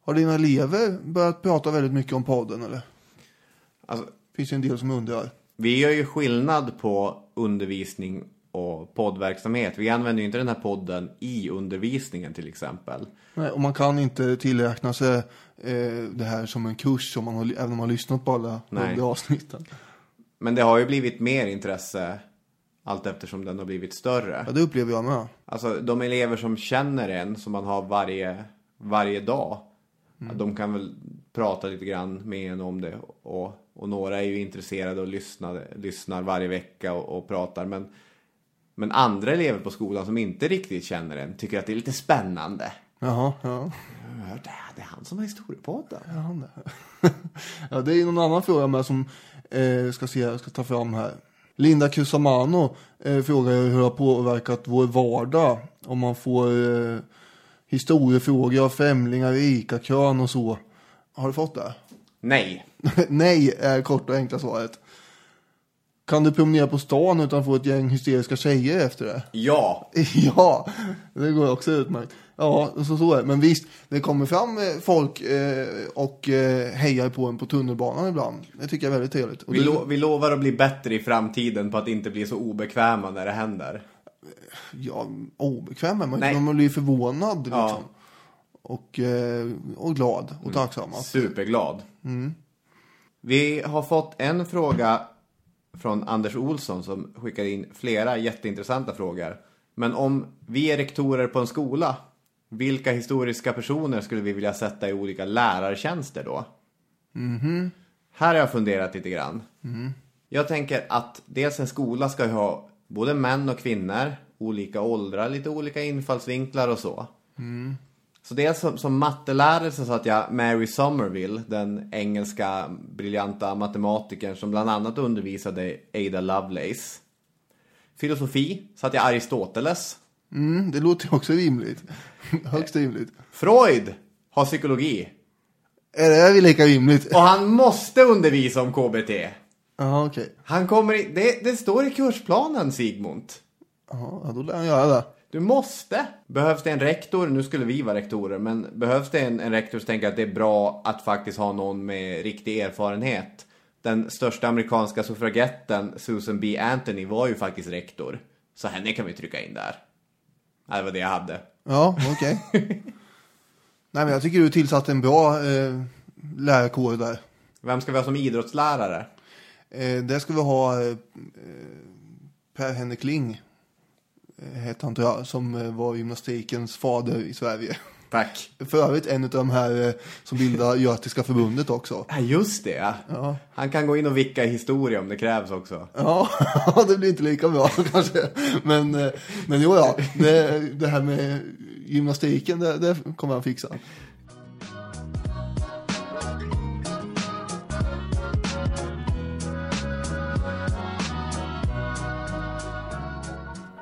Har dina elever börjat prata väldigt mycket om podden eller? Alltså, Finns det en del som undrar. vi gör ju skillnad på undervisning och poddverksamhet. Vi använder ju inte den här podden i undervisningen till exempel. Nej, och man kan inte tillräkna sig eh, det här som en kurs om man har, även om man har lyssnat på alla avsnitten. Men det har ju blivit mer intresse allt eftersom den har blivit större. Ja, det upplever jag med. Alltså de elever som känner en, som man har varje, varje dag. Mm. De kan väl prata lite grann med en om det. Och, och några är ju intresserade och lyssnar, lyssnar varje vecka och, och pratar. Men, men andra elever på skolan som inte riktigt känner en tycker att det är lite spännande. Jaha, ja. Ja, Det är, det är han som har historiepodden. ja, det är någon annan fråga med som eh, ska se, jag ska ta fram här. Linda Cusamano eh, frågar hur det har påverkat vår vardag. Om man får eh, historiefrågor av främlingar i ICA-kön och så. Har du fått det? Nej. Nej är kort och enkla svaret. Kan du promenera på stan utan att få ett gäng hysteriska tjejer efter det? Ja. Ja, det går också utmärkt. Ja, så, så är det. Men visst, det kommer fram eh, folk eh, och eh, hejar på en på tunnelbanan ibland. Det tycker jag är väldigt trevligt. Och Vi, det, lo, vi lovar att bli bättre i framtiden på att inte bli så obekväma när det händer. ja, obekväm är man Nej. man blir förvånad liksom. Ja. Och, eh, och glad och tacksam. att- Superglad. Vi har fått en fråga från Anders Olsson som skickade in flera jätteintressanta frågor. Men om vi är rektorer på en skola, vilka historiska personer skulle vi vilja sätta i olika lärartjänster då? Här har jag funderat lite grann. Jag tänker att dels en skola ska ju ha både män och kvinnor, olika åldrar, lite olika infallsvinklar och så. Så dels som, som mattelärare så satt jag Mary Somerville, den engelska briljanta matematikern som bland annat undervisade Ada Lovelace. Filosofi satte jag Aristoteles. Mm, det låter ju också rimligt. Högst rimligt. Freud har psykologi. Är det väl lika rimligt? Och han måste undervisa om KBT. Ja, okej. Han kommer i, det, det står i kursplanen Sigmund. Ja, då lär han göra det. Du måste. Behövs det en rektor, nu skulle vi vara rektorer, men behövs det en, en rektor som tänker att det är bra att faktiskt ha någon med riktig erfarenhet. Den största amerikanska suffragetten, Susan B. Anthony, var ju faktiskt rektor. Så henne kan vi trycka in där. Det var det jag hade. Ja, okej. Nej, men jag tycker du tillsatte en bra eh, lärarkår där. Vem ska vi ha som idrottslärare? Eh, där ska vi ha eh, Per-Henrik Kling. Eh, hette han tror jag, som eh, var gymnastikens fader i Sverige. Tack. För övrigt en av de här eh, som bildar Götiska förbundet också. Ja, just det. Ja. Han kan gå in och vicka historia om det krävs också. Ja, det blir inte lika bra kanske. Men, eh, men jo, ja, det, det här med gymnastiken, det, det kommer han fixa.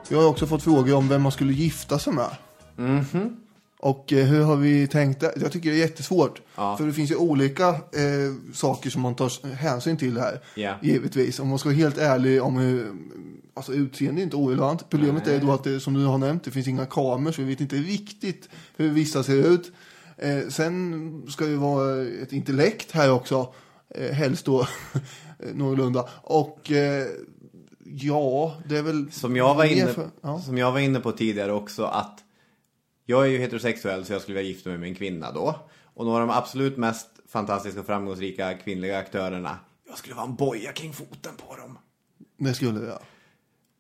Jag har också fått frågor om vem man skulle gifta sig med. Och eh, hur har vi tänkt det? Jag tycker det är jättesvårt. Ja. För det finns ju olika eh, saker som man tar hänsyn till här. Ja. Givetvis. Om man ska vara helt ärlig om hur... Alltså utseende är inte orelevant. Problemet är då att det, som du har nämnt, det finns inga kameror så vi vet inte riktigt hur vissa ser ut. Eh, sen ska det vara ett intellekt här också. Eh, helst då någorlunda. Och eh, ja, det är väl... Som jag, var inne, för- ja. som jag var inne på tidigare också att jag är ju heterosexuell så jag skulle vilja gifta mig med en kvinna då. Och några av de absolut mest fantastiska och framgångsrika kvinnliga aktörerna. Jag skulle vara en boja kring foten på dem. Det skulle jag.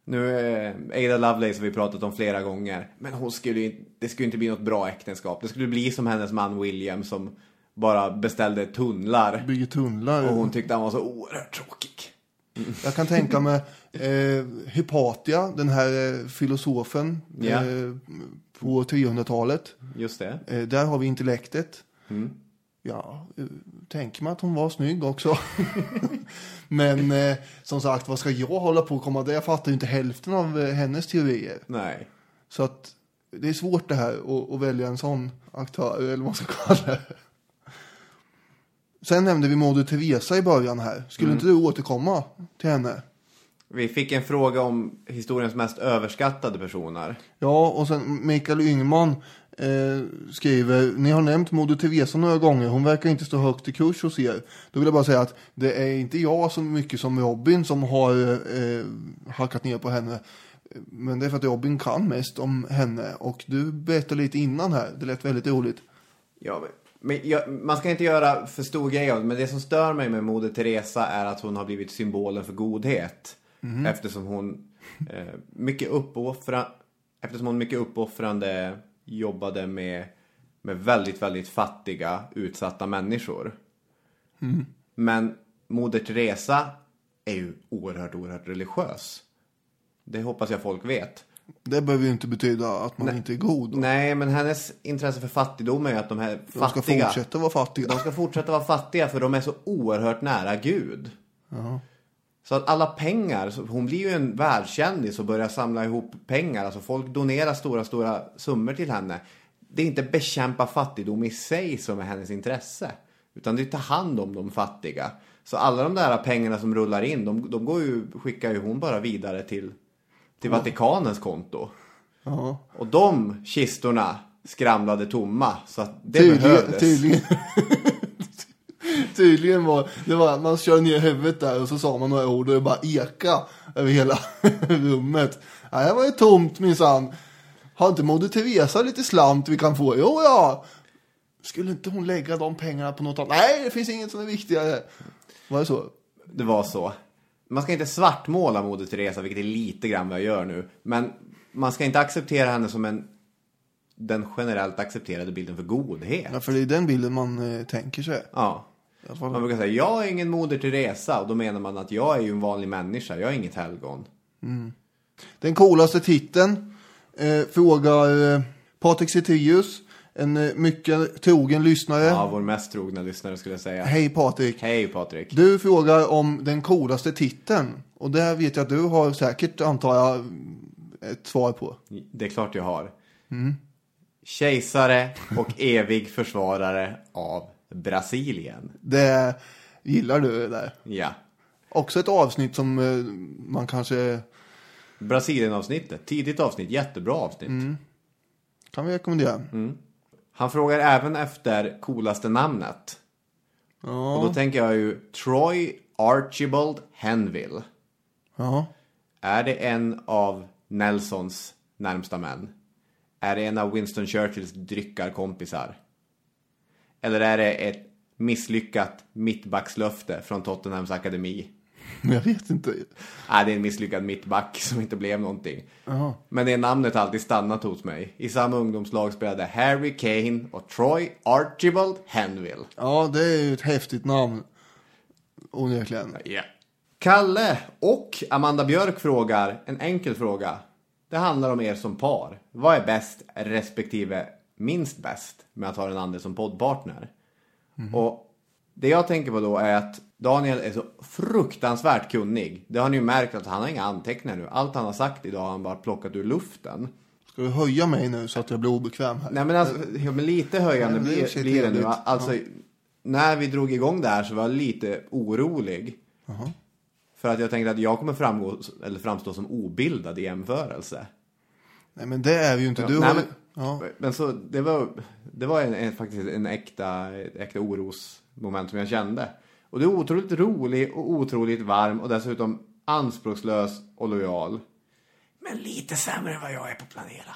Nu, eh, Ada Lovelace har vi pratat om flera gånger. Men hon skulle det skulle inte bli något bra äktenskap. Det skulle bli som hennes man William som bara beställde tunnlar. Bygger tunnlar. Och hon tyckte han var så oerhört tråkig. Jag kan tänka mig eh, Hypatia, den här eh, filosofen Ja. eh, på 300-talet. Just det. Eh, där har vi intellektet. Mm. Ja, eh, tänker man att hon var snygg också. Men eh, som sagt, vad ska jag hålla på och komma där? Jag fattar ju inte hälften av eh, hennes teorier. Nej. Så att det är svårt det här att, att välja en sån aktör, eller vad man ska kalla det. Sen nämnde vi Moder Teresa i början här. Skulle inte du återkomma till henne? Vi fick en fråga om historiens mest överskattade personer. Ja, och sen Mikael Yngman eh, skriver, ni har nämnt Moder Teresa några gånger, hon verkar inte stå högt i kurs hos er. Då vill jag bara säga att det är inte jag så mycket som Robin som har eh, hackat ner på henne. Men det är för att Robin kan mest om henne och du berättade lite innan här, det lät väldigt roligt. Ja, men- jag, man ska inte göra för stor grej av det, men det som stör mig med Moder Teresa är att hon har blivit symbolen för godhet. Eftersom hon eh, mycket uppoffra, eftersom hon mycket uppoffrande jobbade med, med väldigt, väldigt fattiga, utsatta människor. Men Moder Teresa är ju oerhört, oerhört religiös. Det hoppas jag folk vet. Det behöver ju inte betyda att man inte är god. då. Nej, men hennes intresse för fattigdom är ju att de här De ska fattiga... fortsätta vara fattiga. De ska fortsätta vara fattiga för de är så oerhört nära Gud. Så att alla pengar, hon blir ju en världskändis och börjar samla ihop pengar. Alltså folk donerar stora, stora summor till henne. Det är inte bekämpa fattigdom i sig som är hennes intresse. Utan det är att ta hand om de fattiga. Så alla de där pengarna som rullar in, de, de går ju, skickar ju hon bara vidare till, till Vatikanens konto. Ja. Och de kistorna skramlade tomma. Så att det Tydligen, behövdes. tydligen. tydligen var det var man kör ner huvudet där och så sa man några ord och det bara eka över hela rummet. Ja, det var ju tomt minsann. Har inte Moder Teresa lite slant vi kan få? Jo, ja. Skulle inte hon lägga de pengarna på något annat? Nej, det finns inget som är viktigare. Var det så? Det var så. Man ska inte svartmåla Moder Teresa, vilket är lite grann vad jag gör nu. Men man ska inte acceptera henne som en den generellt accepterade bilden för godhet. Ja, för det är den bilden man eh, tänker sig. Ja. Man brukar säga, jag är ingen Moder Teresa. Och då menar man att jag är ju en vanlig människa. Jag är inget helgon. Den coolaste titeln eh, frågar eh, Patrik Cetelius. En eh, mycket trogen lyssnare. Ja, vår mest trogna lyssnare skulle jag säga. Hej Patrik. Hej Patrik. Du frågar om den coolaste titeln. Och det vet jag att du har säkert, antar jag, ett svar på. Det är klart jag har. Kejsare och evig försvarare av Brasilien. Det gillar du där. Ja. Också ett avsnitt som eh, man kanske Brasilien-avsnittet. Tidigt avsnitt. Jättebra avsnitt. kan vi rekommendera. Han frågar även efter coolaste namnet. Ja. Och då tänker jag ju Troy Archibald Henville. ja. Är det en av Nelsons närmsta män? Är det en av Winston Churchills dryckarkompisar? Eller är det ett misslyckat mittbackslöfte från Tottenhams akademi? Jag vet inte. Nej, det är en misslyckad mittback som inte blev någonting. Men det namnet har alltid stannat hos mig. I samma ungdomslag spelade Harry Kane och Troy Archibald Henville. Ja, det är ju ett häftigt namn. Onekligen. Ja. Kalle och Amanda Björk frågar en enkel fråga. Det handlar om er som par. Vad är bäst respektive minst bäst med att ha den andra som poddpartner? Och det jag tänker på då är att Daniel är så fruktansvärt kunnig. Det har ni ju märkt att han har inga anteckningar nu. Allt han har sagt idag har han bara plockat ur luften. Ska du höja mig nu så att jag blir obekväm här? Nej men alltså, ja, men lite höjande Nej, det blir, det nu. Alltså, Ja. när vi drog igång det här så var jag lite orolig. För att jag tänkte att jag kommer framgå, eller framstå som obildad i jämförelse. Nej, men det är vi ju inte. Du Nej, har... men, ja. men så, det var, det var en, en, faktiskt en äkta, äkta orosmoment som jag kände. Och du är otroligt rolig och otroligt varm och dessutom anspråkslös och lojal. Men lite sämre än vad jag är på att planera.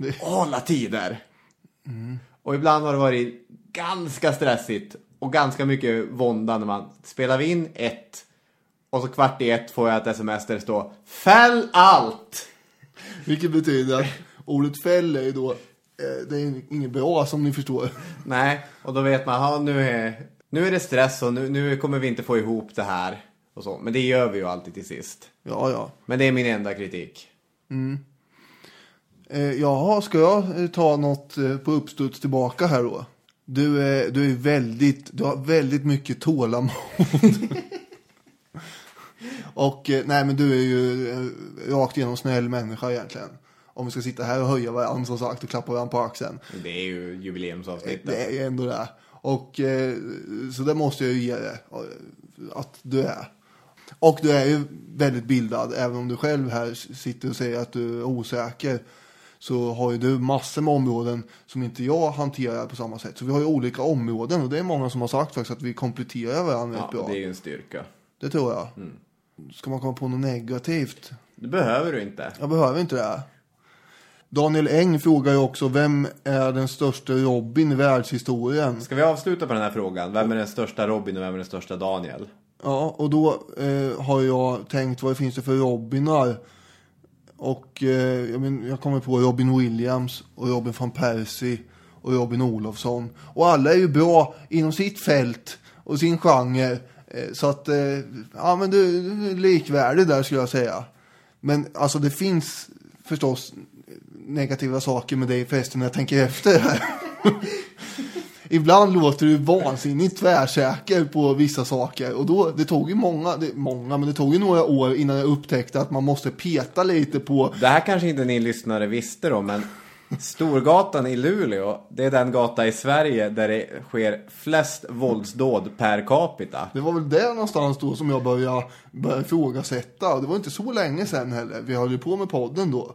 Och hålla tider. Och ibland har det varit ganska stressigt och ganska mycket vånda när man spelar in ett och så kvart i ett får jag ett sms där det står Fäll allt! Vilket betyder att ordet fäll är ju då... eh, Det är inget bra som ni förstår. Nej, och då vet man, ja, nu, är, nu är det stress och nu, nu kommer vi inte få ihop det här. Och så. Men det gör vi ju alltid till sist. Ja, ja. Men det är min enda kritik. Eh, jaha, ska jag eh, ta något eh, på uppstuds tillbaka här då? Du är, du är väldigt, du har väldigt mycket tålamod. Och eh, nej men du är ju eh, rakt igenom snäll människa egentligen. Om vi ska sitta här och höja varandra som sagt och klappa varandra på axeln. Det är ju jubileumsavsnittet. Det är ju ändå det. Och eh, så det måste jag ju ge dig. Att du är. Och du är ju väldigt bildad. Även om du själv här sitter och säger att du är osäker. Så har ju du massor med områden som inte jag hanterar på samma sätt. Så vi har ju olika områden. Och det är många som har sagt faktiskt att vi kompletterar varandra Ja, bra. det är ju en styrka. Det tror jag. Ska man komma på något negativt? Det behöver du inte. Jag behöver inte det. Daniel Eng frågar ju också, vem är den största Robin i världshistorien? Ska vi avsluta på den här frågan? Vem är den största Robin och vem är den största Daniel? Ja, och då eh, har jag tänkt vad det finns det för Robinar. Och eh, jag, men, jag kommer på Robin Williams och Robin van Persie och Robin Olofsson. Och alla är ju bra inom sitt fält och sin genre. Eh, så att, eh, ja men du, du är likvärdig där skulle jag säga. Men alltså det finns förstås negativa saker med dig förresten när jag tänker efter här. Ibland låter du vansinnigt tvärsäker på vissa saker. Och då, det tog ju många, det, många, men det tog ju några år innan jag upptäckte att man måste peta lite på Det här kanske inte ni lyssnare visste då, men Storgatan i Luleå, det är den gata i Sverige där det sker flest våldsdåd per capita. Det var väl där någonstans då som jag började, började ifrågasätta. Det var inte så länge sedan heller. Vi höll ju på med podden då.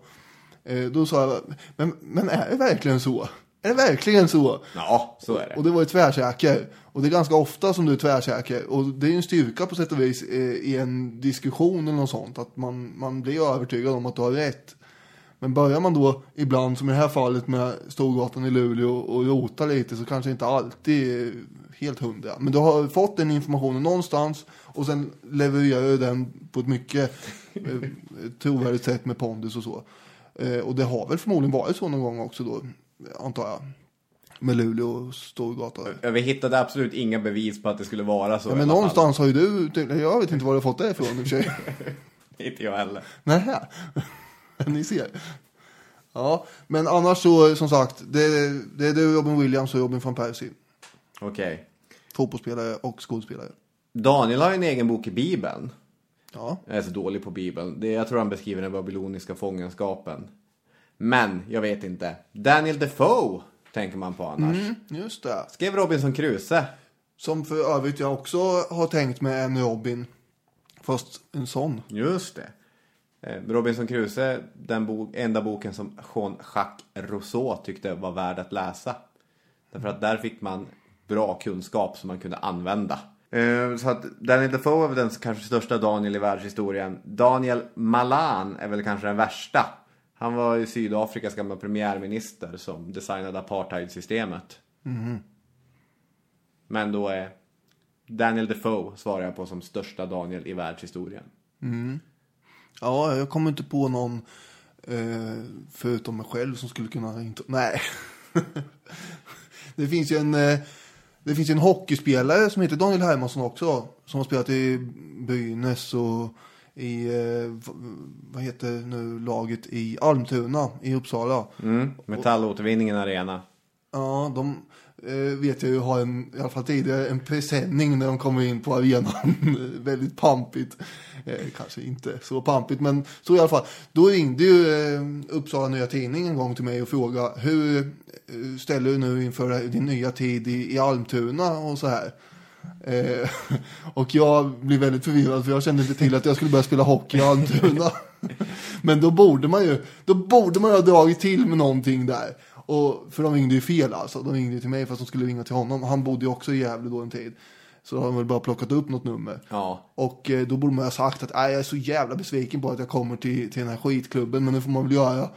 Eh, då sa jag, men, men är det verkligen så? Är det verkligen så? Ja, så är det. Och det var ju tvärsäker. Och det är ganska ofta som du är tvärsäker. Och det är ju en styrka på sätt och vis eh, i en diskussion eller något sånt. Att man, man blir övertygad om att du har rätt. Men börjar man då ibland, som i det här fallet med Storgatan i Luleå och rota lite så kanske inte alltid helt hundra. Men du har fått den informationen någonstans och sen levererar du den på ett mycket eh, trovärdigt sätt med pondus och så. Eh, och det har väl förmodligen varit så någon gång också då, antar jag. Med Luleå och Storgatan. Ja, Vi hittade absolut inga bevis på att det skulle vara så Ja, men fall. någonstans har ju du, jag vet inte var du har fått det ifrån i och för sig. Inte jag heller. Nej, ni ser. Ja, men annars så som sagt, det, det är du Robin Williams och Robin van Persie. Okej. Fotbollsspelare och skådespelare. Daniel har ju en egen bok i Bibeln. Ja. Jag är så dålig på Bibeln. Det, jag tror han beskriver den babyloniska fångenskapen. Men, jag vet inte. Daniel Defoe tänker man på annars. Mm, just det. Skrev Robinson Crusoe. Som för övrigt jag också har tänkt med en Robin. Fast en sån. Just det. Eh, Robinson Crusoe, den bo enda boken som Jean-Jacques Rousseau tyckte var värd att läsa. Därför att där fick man bra kunskap som man kunde använda. Eh, Så att Daniel Defoe är den kanske största Daniel i världshistorien. Daniel Malan är väl kanske den värsta. Han var ju Sydafrikas gamla premiärminister som designade apartheidsystemet. Men då är Daniel Defoe svarar jag på som största Daniel i världshistorien. Ja, jag kommer inte på någon eh, förutom mig själv som skulle kunna inte... Nej. det finns ju en... Eh, det finns en hockeyspelare som heter Daniel Hermansson också. Som har spelat i Brynäs och i, eh, vad heter nu laget i Almtuna i Uppsala. Mm. Metallåtervinningen arena. Ja, de Eh, vet jag ju har en, i alla fall tidigare, en presenning när de kommer in på arenan. Väldigt pampigt. Eh, kanske inte så pampigt, men så i alla fall. Då ringde ju eh, Uppsala Nya Tidning en gång till mig och frågade hur eh, ställer du nu inför din nya tid i, i Almtuna och så här. Eh, och jag blev väldigt förvirrad för jag kände inte till att jag skulle börja spela hockey i Almtuna. Men då borde man ju, då borde man ju ha dragit till med någonting där. Och, för de ringde ju fel alltså. De ringde ju till mig fast de skulle ringa till honom. Han bodde ju också i Gävle då en tid. Så har de väl bara plockat upp något nummer. Ja. Och eh, då borde man ha sagt att "Nej, jag är så jävla besviken på att jag kommer till, till den här skitklubben. Men nu får man väl göra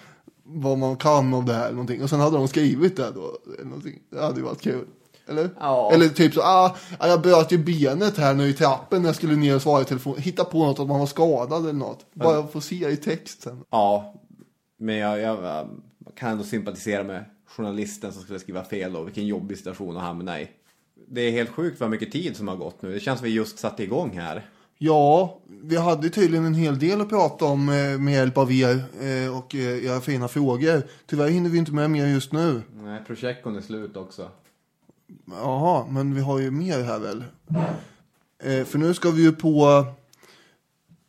vad man kan av det här. Någonting. Och sen hade de skrivit det då. Någonting. Det hade ju varit kul. Eller? Ja. Eller typ så, ah, jag bröt ju benet här nu i trappen när jag skulle ner och svara i telefon. Hitta på något att man var skadad eller något. Bara få se i texten. Ja, men jag, jag äh, kan ändå sympatisera med journalisten som skulle skriva fel och vilken jobbig situation att hamna i. Det är helt sjukt vad mycket tid som har gått nu. Det känns som vi just satte igång här. Ja, vi hade tydligen en hel del att prata om eh, med hjälp av er eh, och eh, era fina frågor. Tyvärr hinner vi inte med mer just nu. Nej, projekten är slut också. Jaha, men vi har ju mer här väl. För nu ska vi ju på,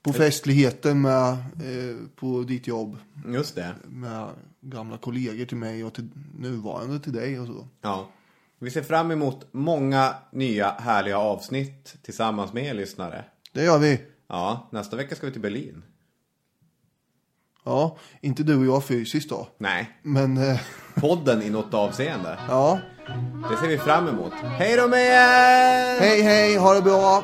på festligheter med, på ditt jobb. Just det. Med gamla kollegor till mig och till nuvarande till dig och så. Ja. Vi ser fram emot många nya härliga avsnitt tillsammans med er lyssnare. Det gör vi. Ja, nästa vecka ska vi till Berlin. Ja, inte du och jag fysiskt då. Nej, Men eh, podden i något avseende. ja, Det ser vi fram emot. Hej då med er! hej hej, ha det bra.